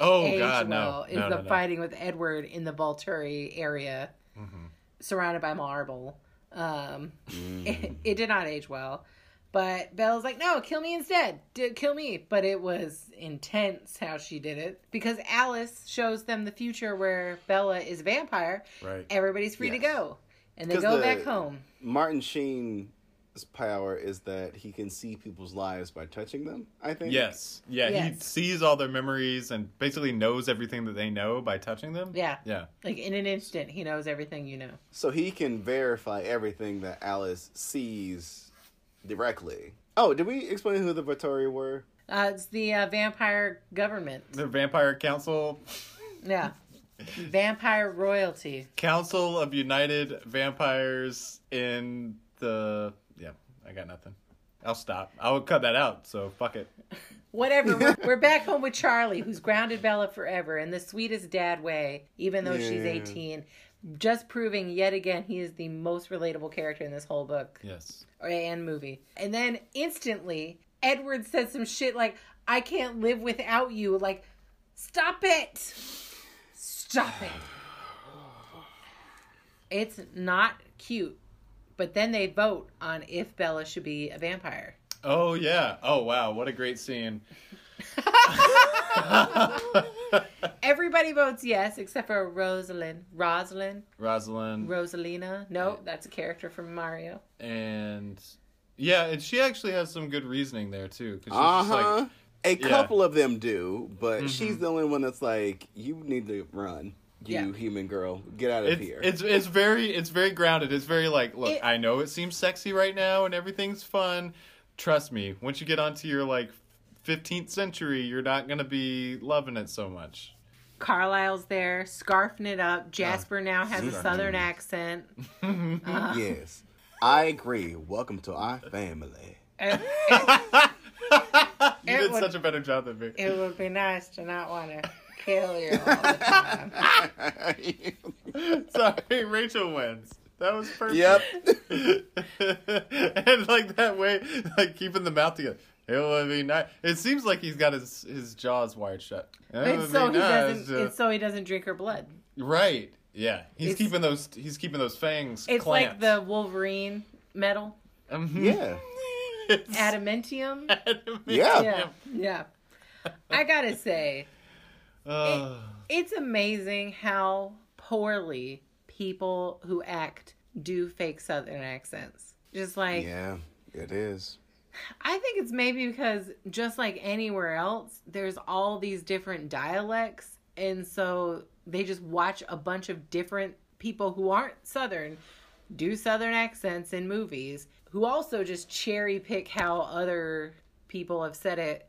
Oh age God, well. no, Is no, the no, no. fighting with Edward in the Volturi area, Mm-hmm. surrounded by marble. Um, Mm. it, [LAUGHS] it did not age well. But Bella's like, no, kill me instead. D- kill me. But it was intense how she did it because Alice shows them the future where Bella is a vampire. Right. Everybody's free to go, and they go the- back home. Martin Sheen power is that he can see people's lives by touching them. I think. Yes. Yeah, he sees all their memories and basically knows everything that they know by touching them. Yeah. Yeah. Like in an instant, he knows everything you know. So he can verify everything that Alice sees directly. Oh, did we explain who the Volturi were? Uh, it's the uh, vampire government. The Vampire Council Yeah. [LAUGHS] vampire royalty. Council of United Vampires in the yeah, I got nothing. I'll stop. I'll cut that out, so fuck it. [LAUGHS] Whatever. We're, [LAUGHS] we're back home with Charlie, who's grounded Bella forever in the sweetest dad way, even though she's 18. Just proving yet again he is the most relatable character in this whole book Yes. Or and movie. And then instantly, Edward says some shit like, I can't live without you. Like, stop it. Stop it. [SIGHS] It's not cute. But then they vote on if Bella should be a vampire. Oh yeah. Oh wow, what a great scene. [LAUGHS] Everybody votes yes except for Rosalind. Rosalind? Rosalind Rosalina? No, that's a character from Mario. and yeah, and she actually has some good reasoning there too, Uh just like, huh. A yeah. Mm-hmm. couple of them do, but she's the only one that's like, you need to run, you Yeah. human girl, get out of it's, here. it's it's very it's very grounded. It's very like, look, It- I know it seems sexy right now and everything's fun. Trust me, once you get onto your like 15th century, you're not gonna be loving it so much. Carlisle's there, scarfing it up. Jasper now has a Scarfing. southern accent. Uh-huh. [LAUGHS] yes, I agree. Welcome to our family. [LAUGHS] It, You did would- such a better job than me. it would be nice to not want to kill you all the time. Sorry, Rachel wins. That was perfect. yep. [LAUGHS] and like that way, like keeping the mouth together. It would be nice. It seems like he's got his his jaws wired shut. It so he nice doesn't. to- And so he doesn't drink her blood. right. Yeah, he's It's- keeping those. He's keeping those fangs. It's like the Wolverine metal, Mhm. Yeah. [LAUGHS] Adamantium. adamantium. Yeah. Yeah, yeah. I gotta say, Oh. it's amazing how poorly people who act do fake Southern accents. Just like Yeah, it is. I think it's maybe because just like anywhere else, there's all these different dialects, and so they just watch a bunch of different people who aren't Southern do Southern accents in movies, who also just cherry pick how other people have said it.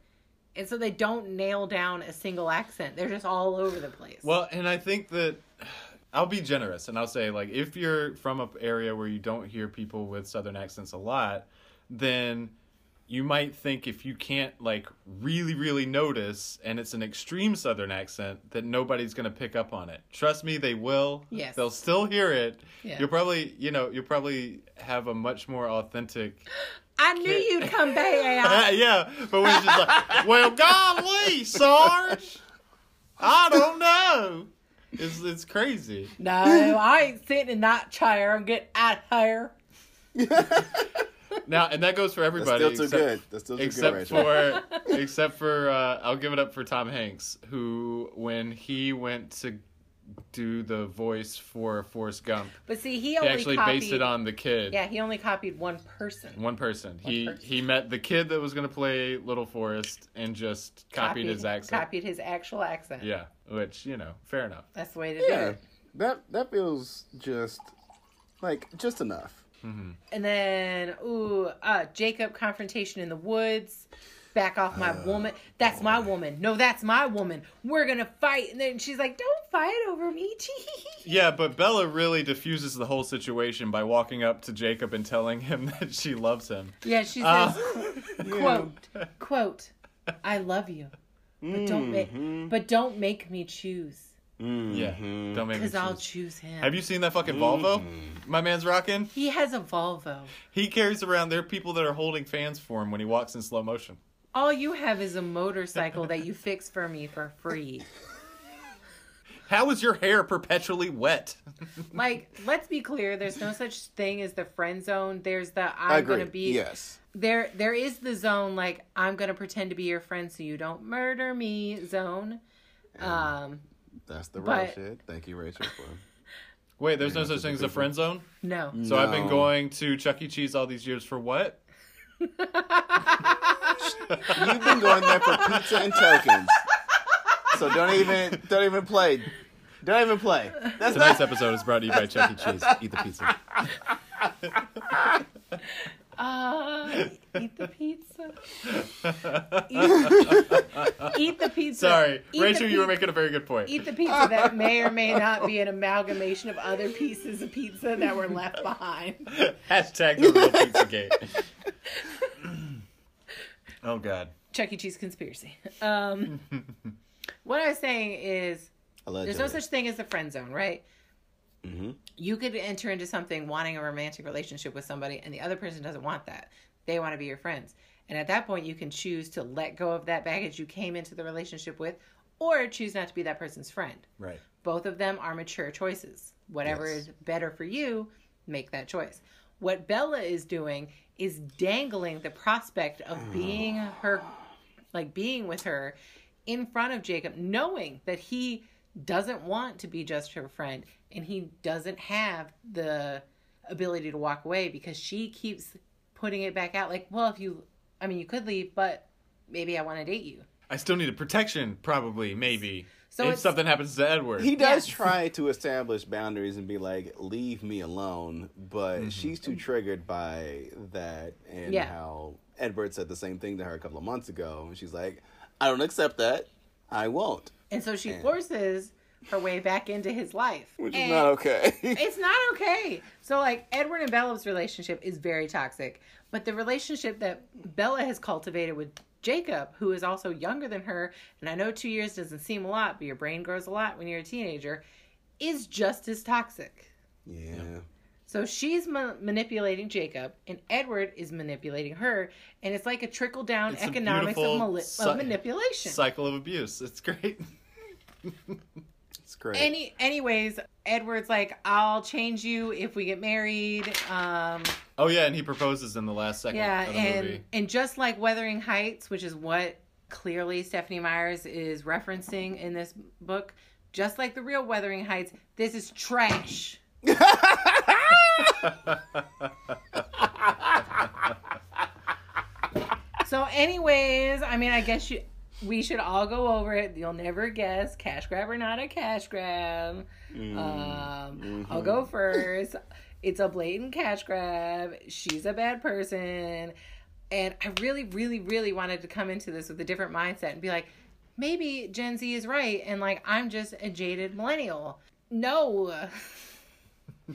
And so they don't nail down a single accent. They're just all over the place. Well, and I think that [SIGHS] I'll be generous and I'll say like if you're from an area where you don't hear people with southern accents a lot, then you might think if you can't like really really notice and it's an extreme southern accent that nobody's going to pick up on it. Trust me, they will. Yes. They'll still hear it. Yeah. You'll probably, you know, you'll probably have a much more authentic [GASPS] [LAUGHS] I knew you'd come back. [LAUGHS] yeah, but when it's just like, well, golly, Sarge, I don't know. It's it's crazy. no, I ain't sitting in that chair. I'm getting out here. Now, and that goes for That's everybody. still too except, good. That's still too good, Except for, [LAUGHS] except for, uh, I'll give it up for Tom Hanks, who when he went to do the voice for Forrest Gump, But see, he he actually copied, based it on the kid. Yeah, he only copied one person. One person. he person. he met the kid that was going to play Little Forrest and just copied, his accent. Copied his actual accent. Yeah, which you know, fair enough. That's the way to do yeah, it. that that feels just like just enough. And then, ooh, uh, Jacob confrontation in the woods. Back off my woman. That's my woman. No, that's my woman. We're gonna fight. And then she's like, "Don't fight over me." [LAUGHS] Yeah, but Bella really diffuses the whole situation by walking up to Jacob and telling him [LAUGHS] that she loves him. yeah, she says, [LAUGHS] Uh, "quote, quote, I love you, but don't make, but don't make me choose, Yeah, Mm-hmm. don't make me because I'll choose. choose him." Have you seen that fucking Volvo? My man's rocking. He has a Volvo. He carries around. There are people that are holding fans for him when he walks in slow motion. All you have is a motorcycle that you fix for me for free. How is your hair perpetually wet? Like, let's be clear. There's no such thing as the friend zone. There's the I I'm gonna be yes. there. There is the zone like I'm gonna pretend to be your friend so you don't murder me zone. Um, That's the But- real shit. Thank you, Rachel. For... [LAUGHS] Wait, there's no such thing as a friend zone. No. So I've been going to Chuck E. Cheese all these years for what? [LAUGHS] You've been going there for pizza and tokens. So don't even don't even play. Don't even play. That's Tonight's not. episode is brought to you by Chuck E. Cheese. Eat the pizza. [LAUGHS] Uh, eat the pizza. Eat, eat the pizza. Sorry, Eat Rachel, the you were making a very good point. Eat the pizza that may or may not be an amalgamation of other pieces of pizza that were left behind. [LAUGHS] Hashtag the real pizza gate. [LAUGHS] oh God. Chuck E. Cheese conspiracy. [LAUGHS] Um, [LAUGHS] what I was saying is, Allegedly. there's no such thing as the friend zone, right? Mhm. You could enter into something wanting a romantic relationship with somebody, and the other person doesn't want that. They want to be your friends. And at that point, you can choose to let go of that baggage you came into the relationship with, or choose not to be that person's friend. Right. Both of them are mature choices. Whatever Yes. is better for you, make that choice. What Bella is doing is dangling the prospect of oh. being her, like being with her in front of Jacob, knowing that he doesn't want to be just her friend and he doesn't have the ability to walk away because she keeps putting it back out like, well, if you, I mean, you could leave, but maybe I want to date you. I still need a protection, probably, maybe. So if something happens to Edward. He does Yeah. try to establish boundaries and be like, "Leave me alone," but Mm-hmm. she's too triggered by that and Yeah. how Edward said the same thing to her a couple of months ago, and she's like, "I don't accept that. I won't," And so she Yeah. forces her way back into his life. which is not okay. [LAUGHS] it's not okay. So like Edward and Bella's relationship is very toxic, but the relationship that Bella has cultivated with Jacob, who is also younger than her, and I know 2 years doesn't seem a lot, but your brain grows a lot when you're a teenager, is just as toxic. yeah. So she's ma- manipulating Jacob, and Edward is manipulating her, and it's like a trickle down It's a economics of, beautiful mali- cy- of manipulation. Cycle of abuse. It's great. [LAUGHS] It's great. Any, anyways, Edward's like, "I'll change you if we get married." Um, Oh yeah, and he proposes in the last second yeah, of the and movie. and just like Wuthering Heights, which is what clearly Stephenie Meyers is referencing in this book, just like the real Wuthering Heights, this is trash. so, anyways, I mean, I guess you. We should all go over it. You'll never guess. Cash grab or not a cash grab. Um, I'll go first. It's a blatant cash grab. She's a bad person. And I really, really, really wanted to come into this with a different mindset and be like, maybe Gen Z is right. And like, I'm just a jaded millennial. No,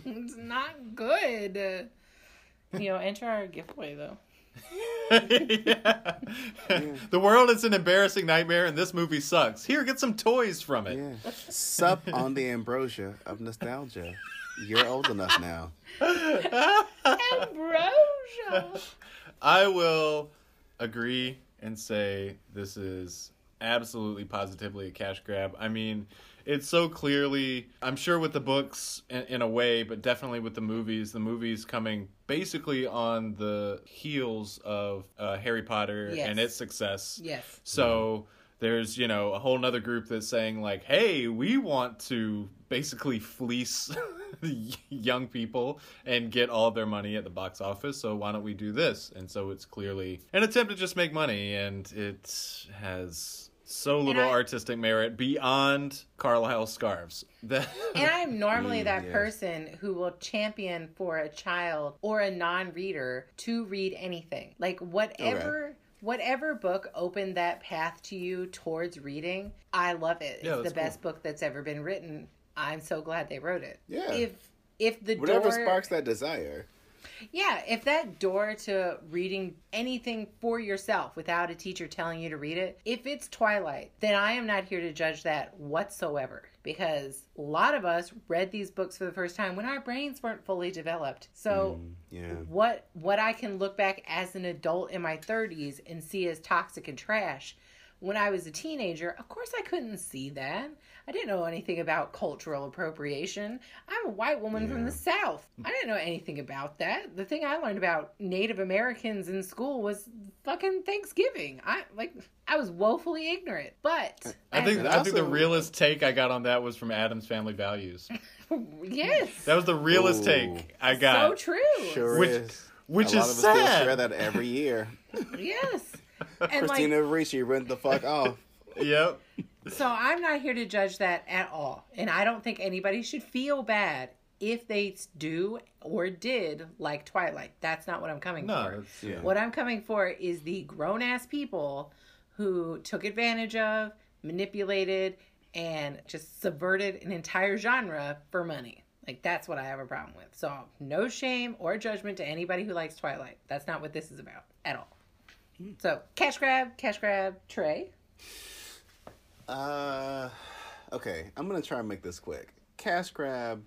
it's not good. You know, enter our giveaway though. yeah. [LAUGHS] The world is an embarrassing nightmare, and this movie sucks. Here, get some toys from it. Yeah. Sup on the ambrosia of nostalgia. You're old enough now. Ambrosia. I will agree and say this is absolutely positively a cash grab. I mean, it's so clearly, I'm sure with the books in, in a way, but definitely with the movies, the movies coming basically on the heels of uh, Harry Potter Yes. and its success. yes. So there's, you know, a whole nother group that's saying, like, hey, we want to basically fleece [LAUGHS] young people and get all their money at the box office. So why don't we do this? And so it's clearly an attempt to just make money, and it has so little I- artistic merit beyond Carlisle scarves. [LAUGHS] And I'm normally that yes. person who will champion for a child or a non-reader to read anything. Like whatever whatever book opened that path to you towards reading, I love it. Yeah, it's the best book that's ever been written. I'm so glad they wrote it. Yeah. If if the Whatever door sparks that desire. Yeah, if that door to reading anything for yourself without a teacher telling you to read it, if it's Twilight, then I am not here to judge that whatsoever because a lot of us read these books for the first time when our brains weren't fully developed. So mm, Yeah. what what I can look back as an adult in my 30s and see as toxic and trash when I was a teenager, of course I couldn't see that. I didn't know anything about cultural appropriation. I'm a white woman from the South. I didn't know anything about that. The thing I learned about Native Americans in school was fucking Thanksgiving. I like I was woefully ignorant. But I think And I think the realest take I got on that was from Addams Family Values. [LAUGHS] Yes. That was the realest Ooh. take I got. so true. Sure Which- is. which a lot is of us still share that every year. [LAUGHS] Yes. And Christina like, Ricci went the fuck off. Yep. so I'm not here to judge that at all. And I don't think anybody should feel bad if they do or did like Twilight. That's not what I'm coming No, for. that's, Yeah. What I'm coming for is the grown ass people who took advantage of, manipulated, and just subverted an entire genre for money. Like that's what I have a problem with. So no shame or judgment to anybody who likes Twilight. That's not what this is about at all. So cash grab, cash grab, Trae. Uh, okay, I'm gonna try and make this quick. Cash grab,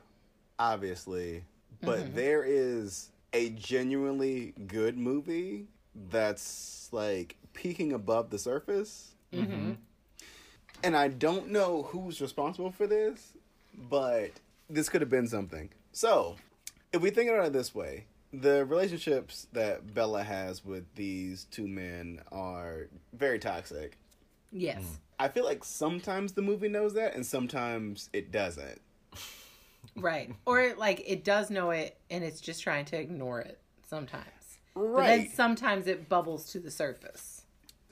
obviously, but there is a genuinely good movie that's like peeking above the surface. Mm-hmm. And I don't know who's responsible for this, but this could have been something. So, if we think about it this way, the relationships that Bella has with these two men are very toxic. Yes. Mm. I feel like sometimes the movie knows that and sometimes it doesn't. Right. Or like it does know it and it's just trying to ignore it sometimes. But then sometimes it bubbles to the surface.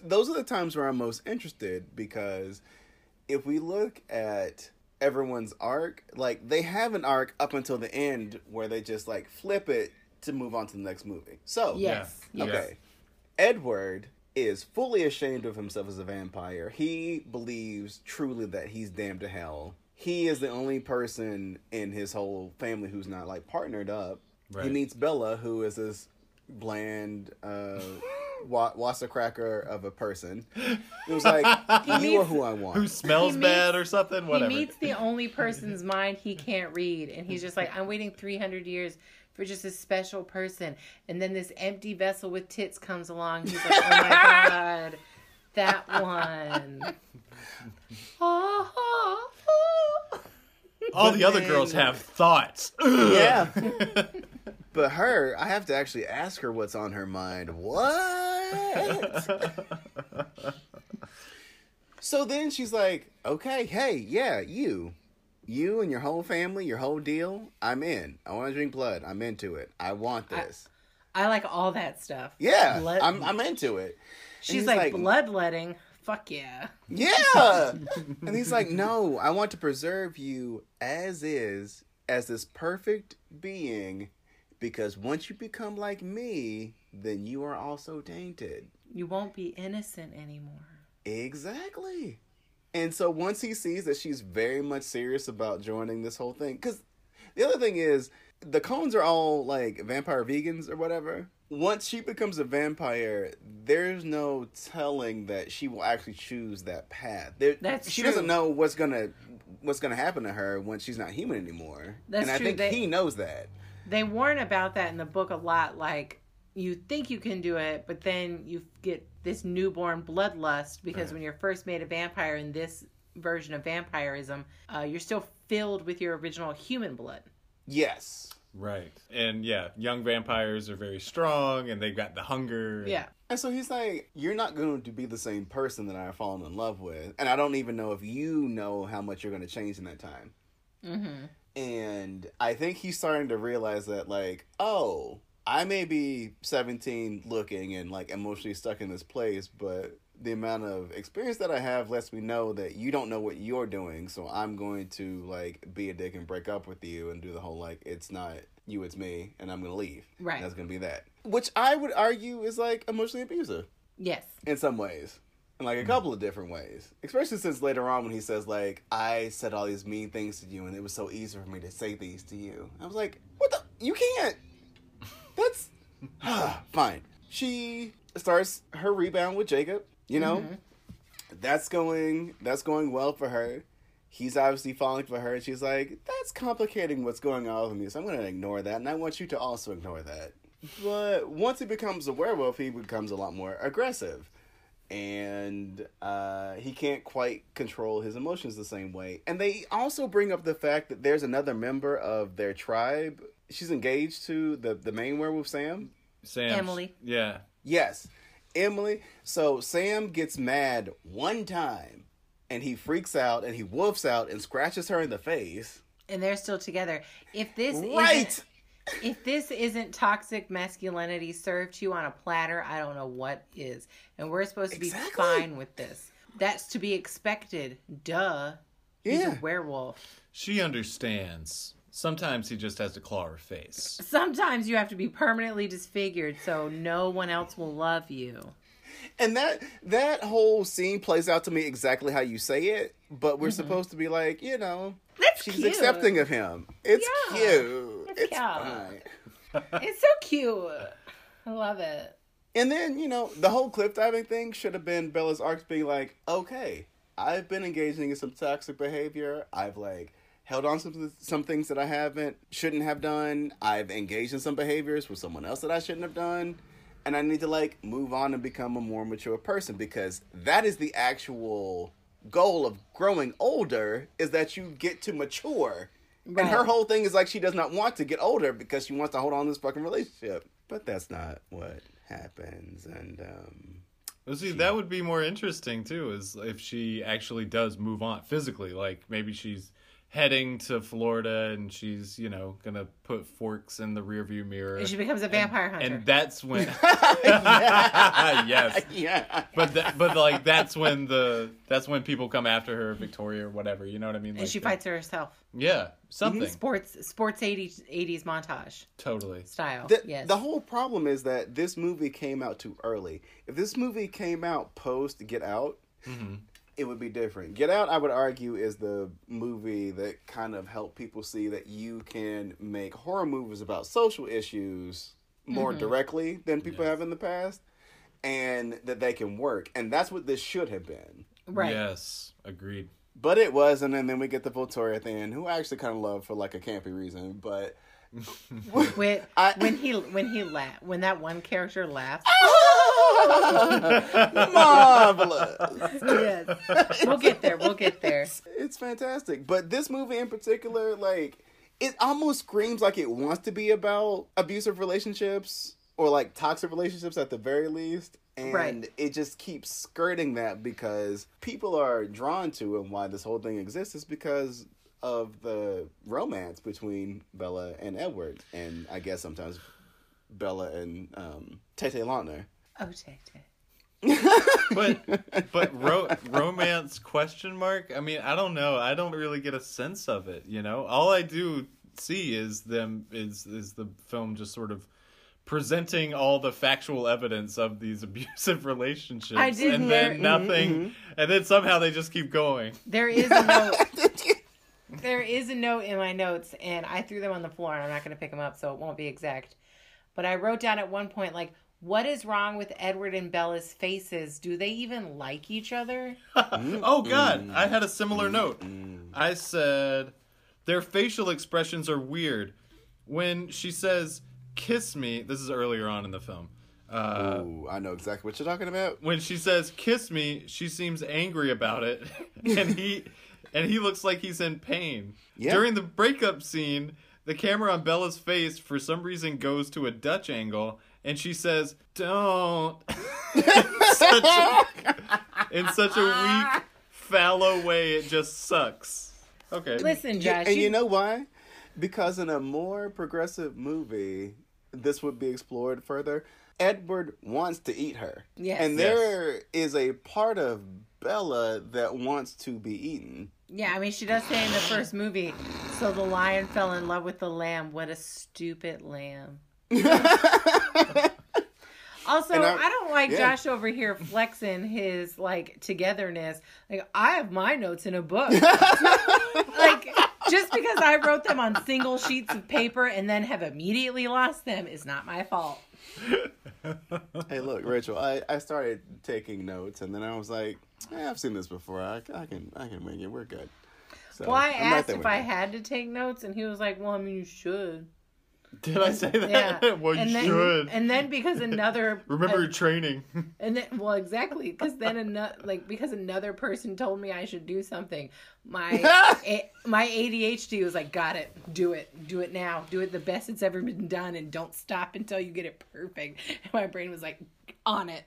Those are the times where I'm most interested because if we look at everyone's arc, like they have an arc up until the end where they just like flip it to move on to the next movie. So, Yes. Yeah. yes. Okay. Edward is fully ashamed of himself as a vampire. He believes truly that he's damned to hell. He is the only person in his whole family who's not like partnered up. He meets Bella, who is this bland uh [LAUGHS] wa- cracker of a person. It was like [LAUGHS] you are who I want. Who smells He bad meets- or something? Whatever. He meets the only person's mind he can't read, and he's just like, I'm waiting 300 years for just a special person. And then this empty vessel with tits comes along. He's like, oh my God, that one. [LAUGHS] All the other girls have thoughts. Yeah. [LAUGHS] But her, I have to actually ask her what's on her mind. What? [LAUGHS] so then she's like, okay, hey, yeah, you. You and your whole family, your whole deal, I'm in. I want to drink blood. I'm into it. I want this. I like all that stuff. yeah, Blood- I'm, I'm into it. She's he's like, like- bloodletting. Fuck yeah. Yeah. [LAUGHS] and he's like, no, I want to preserve you as is, as this perfect being, because once you become like me, then you are also tainted. You won't be innocent anymore. Exactly. And so once he sees that she's very much serious about joining this whole thing, because the other thing is, the Cullens are all like vampire vegans or whatever. Once she becomes a vampire, there's no telling that she will actually choose that path. There, That's she true. doesn't know what's gonna what's gonna happen to her once she's not human anymore. That's and I true. think They- he knows that. They warn about that in the book a lot. Like, you think you can do it, but then you get this newborn bloodlust because Right. when you're first made a vampire in this version of vampirism, uh, you're still filled with your original human blood. Yes. right. And yeah, young vampires are very strong and they've got the hunger. and- Yeah. And so he's like, You're not going to be the same person that I've fallen in love with. And I don't even know if you know how much you're going to change in that time. Mm-hmm. And I think he's starting to realize that, like, oh, I may be 17 looking and like emotionally stuck in this place, but the amount of experience that I have lets me know that you don't know what you're doing. So I'm going to like be a dick and break up with you and do the whole like, it's not you, it's me, and I'm going to leave. Right. That's going to be that. Which I would argue is like emotionally abusive Yes. in some ways in like a mm-hmm. couple of different ways especially since later on when he says like i said all these mean things to you and it was so easy for me to say these to you i was like what the you can't that's [SIGHS] fine. She starts her rebound with jacob you know? That's going that's going well for her. He's obviously falling for her. And she's like that's complicating what's going on with me so i'm going to ignore that and i want you to also ignore that. But once he becomes a werewolf he becomes a lot more aggressive. And uh, he can't quite control his emotions the same way. And they also bring up the fact that there's another member of their tribe. She's engaged to the the main werewolf, Sam. Sam's- Emily. Yeah. Yes, Emily. So Sam gets mad one time, and he freaks out and he wolfs out and scratches her in the face. and they're still together. If this Right. isn't if this isn't toxic masculinity served to you on a platter, I don't know what is. And we're supposed to be Exactly. fine with this. That's to be expected. Duh. He's Yeah. a werewolf. She understands. Sometimes he just has to claw her face. Sometimes you have to be permanently disfigured so no one else will love you. And that that whole scene plays out to me exactly how you say it, but we're mm-hmm. supposed to be like, you know, That's she's cute. accepting of him. It's Yeah. cute. It's It's cute. fine. [LAUGHS] It's so cute. I love it. And then, you know, the whole cliff diving thing should have been Bella's arc being like, okay, I've been engaging in some toxic behavior. I've like held on to some, some things that I haven't, shouldn't have done. I've engaged in some behaviors with someone else that I shouldn't have done. And I need to like move on and become a more mature person because that is the actual goal of growing older is that you get to mature. And her whole thing is like she does not want to get older because she wants to hold on to this fucking relationship. But that's not what happens. And um Well, see, that would be more interesting too, is if she actually does move on physically. Like maybe she's heading to Florida and she's, you know, gonna put Forks in the rearview mirror. And she becomes a vampire hunter. and that's when [LAUGHS] [LAUGHS] yes yeah. but that, but like that's when the that's when people come after her victoria or whatever you know what i mean and she the- fights her herself. yeah something Sports sports 80s, 80s montage totally style. The, yes. the whole problem is that this movie came out too early. If this movie came out post Get Out, mm-hmm. It would be different. Get Out, I would argue, is the movie that kind of helped people see that you can make horror movies about social issues more mm-hmm. directly than people have in the past, and that they can work. And that's what this should have been. right. yes agreed But it wasn't, and then we get the Volturi thing, who I actually kind of love for like a campy reason. But When, I- when he when he laughed when that one character laughed. [LAUGHS] marvelous. yes. We'll get there. We'll get there. It's fantastic. But this movie in particular, like, it almost screams like it wants to be about abusive relationships or like toxic relationships at the very least. And Right. it just keeps skirting that because people are drawn to and why this whole thing exists is because of the romance between Bella and Edward. And I guess sometimes Bella and um, Tete Lautner. Oh, Tay [LAUGHS] Tay. but but ro- [LAUGHS] romance question mark i mean i don't know i don't really get a sense of it you know all i do see is them is is the film just sort of presenting all the factual evidence of these [LAUGHS] abusive relationships I did and hear- then nothing and then somehow they just keep going There is a note. There is a note in my notes, and I threw them on the floor, and I'm not going to pick them up, so it won't be exact. But I wrote down at one point, like, what is wrong with Edward and Bella's faces? Do they even like each other? [LAUGHS] oh god i had a similar note i said their facial expressions are weird when she says kiss me this is earlier on in the film uh, Ooh, I know exactly what you're talking about. when she says kiss me she seems angry about it [LAUGHS] and he and he looks like he's in pain Yeah. during the breakup scene the camera on bella's face for some reason goes to a dutch angle and she says don't [LAUGHS] in, such a, in such a weak fallow way it just sucks okay Listen, Yeah, Josh. and you know why? Because in a more progressive movie, this would be explored further. Edward wants to eat her. Yes. And Yes. there is a part of Bella that wants to be eaten. Yeah, I mean, she does say in the first movie, so the lion fell in love with the lamb. What a stupid lamb. [LAUGHS] Also, I, I- don't like yeah. Josh over here flexing his like togetherness. Like I have my notes in a book. [LAUGHS] like just because I wrote them on single sheets of paper and then have immediately lost them is not my fault. hey, look, Rachel, I, I started taking notes and then I was like, I've seen this before. I, I can I can wing it. We're good. So, Well, I I'm asked if I had to take notes, and he was like, "Well, I mean, you should." did i say that Yeah. [LAUGHS] well you and then, should And then because another [LAUGHS] remember your training [LAUGHS] And then, well, exactly, because then another, like, because another person told me I should do something, my a, my ADHD was like, got it, do it, do it now, do it the best it's ever been done, and don't stop until you get it perfect. And my brain was like, on it.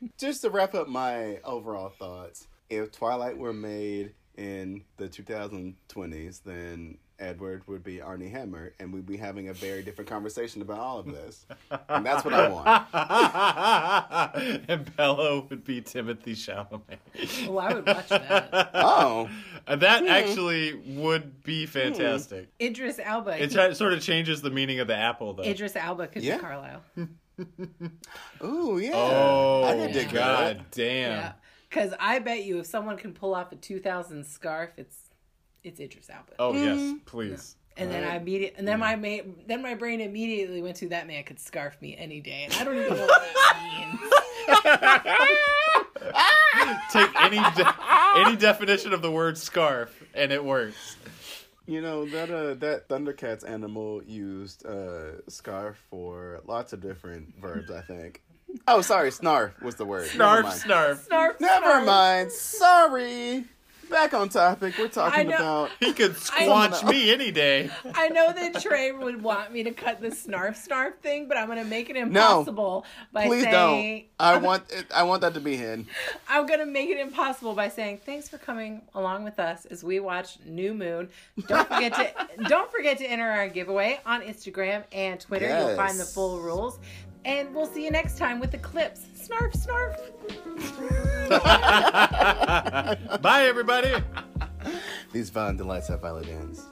[LAUGHS] just to wrap up my overall thoughts, if Twilight were made in the 2020s, then Edward would be Armie Hammer, and we'd be having a very different conversation about all of this. And that's what I want. [LAUGHS] and Bello would be Timothée Chalamet. Oh, I would watch that. Oh, And that hmm. actually would be hmm. fantastic. Idris Elba. It try- sort of changes the meaning of the apple, though. Idris Elba could Yeah. be Carlisle. [LAUGHS] [LAUGHS] ooh, yeah. oh, I could dig God that. damn. Yeah. Because I bet you if someone can pull off a 2000 scarf, it's it's Idris Elba. Oh, yes, please. and then I immediate, and then mm. my ma- then my brain immediately went to that man could scarf me any day, and I don't even know what that means. [LAUGHS] Take any de- any definition of the word scarf, and it works. You know that uh that Thundercats animal used uh scarf for lots of different verbs. I think. Oh, sorry, snarf was the word. Snarf, snarf. Snarf, Never snarf. mind. Sorry. Back on topic. We're talking know. about. He could squanch me any day. I know that Trae would want me to cut the snarf snarf thing, but I'm gonna make it impossible by Please saying don't. I want it, I want that to be hidden. I'm gonna make it impossible by saying thanks for coming along with us as we watch New Moon. Don't forget to [LAUGHS] don't forget to enter our giveaway on Instagram and Twitter. You'll find the full rules. And we'll see you next time with the clips. Snarf, snarf. [LAUGHS] Bye, everybody. These violent delights have violent ends.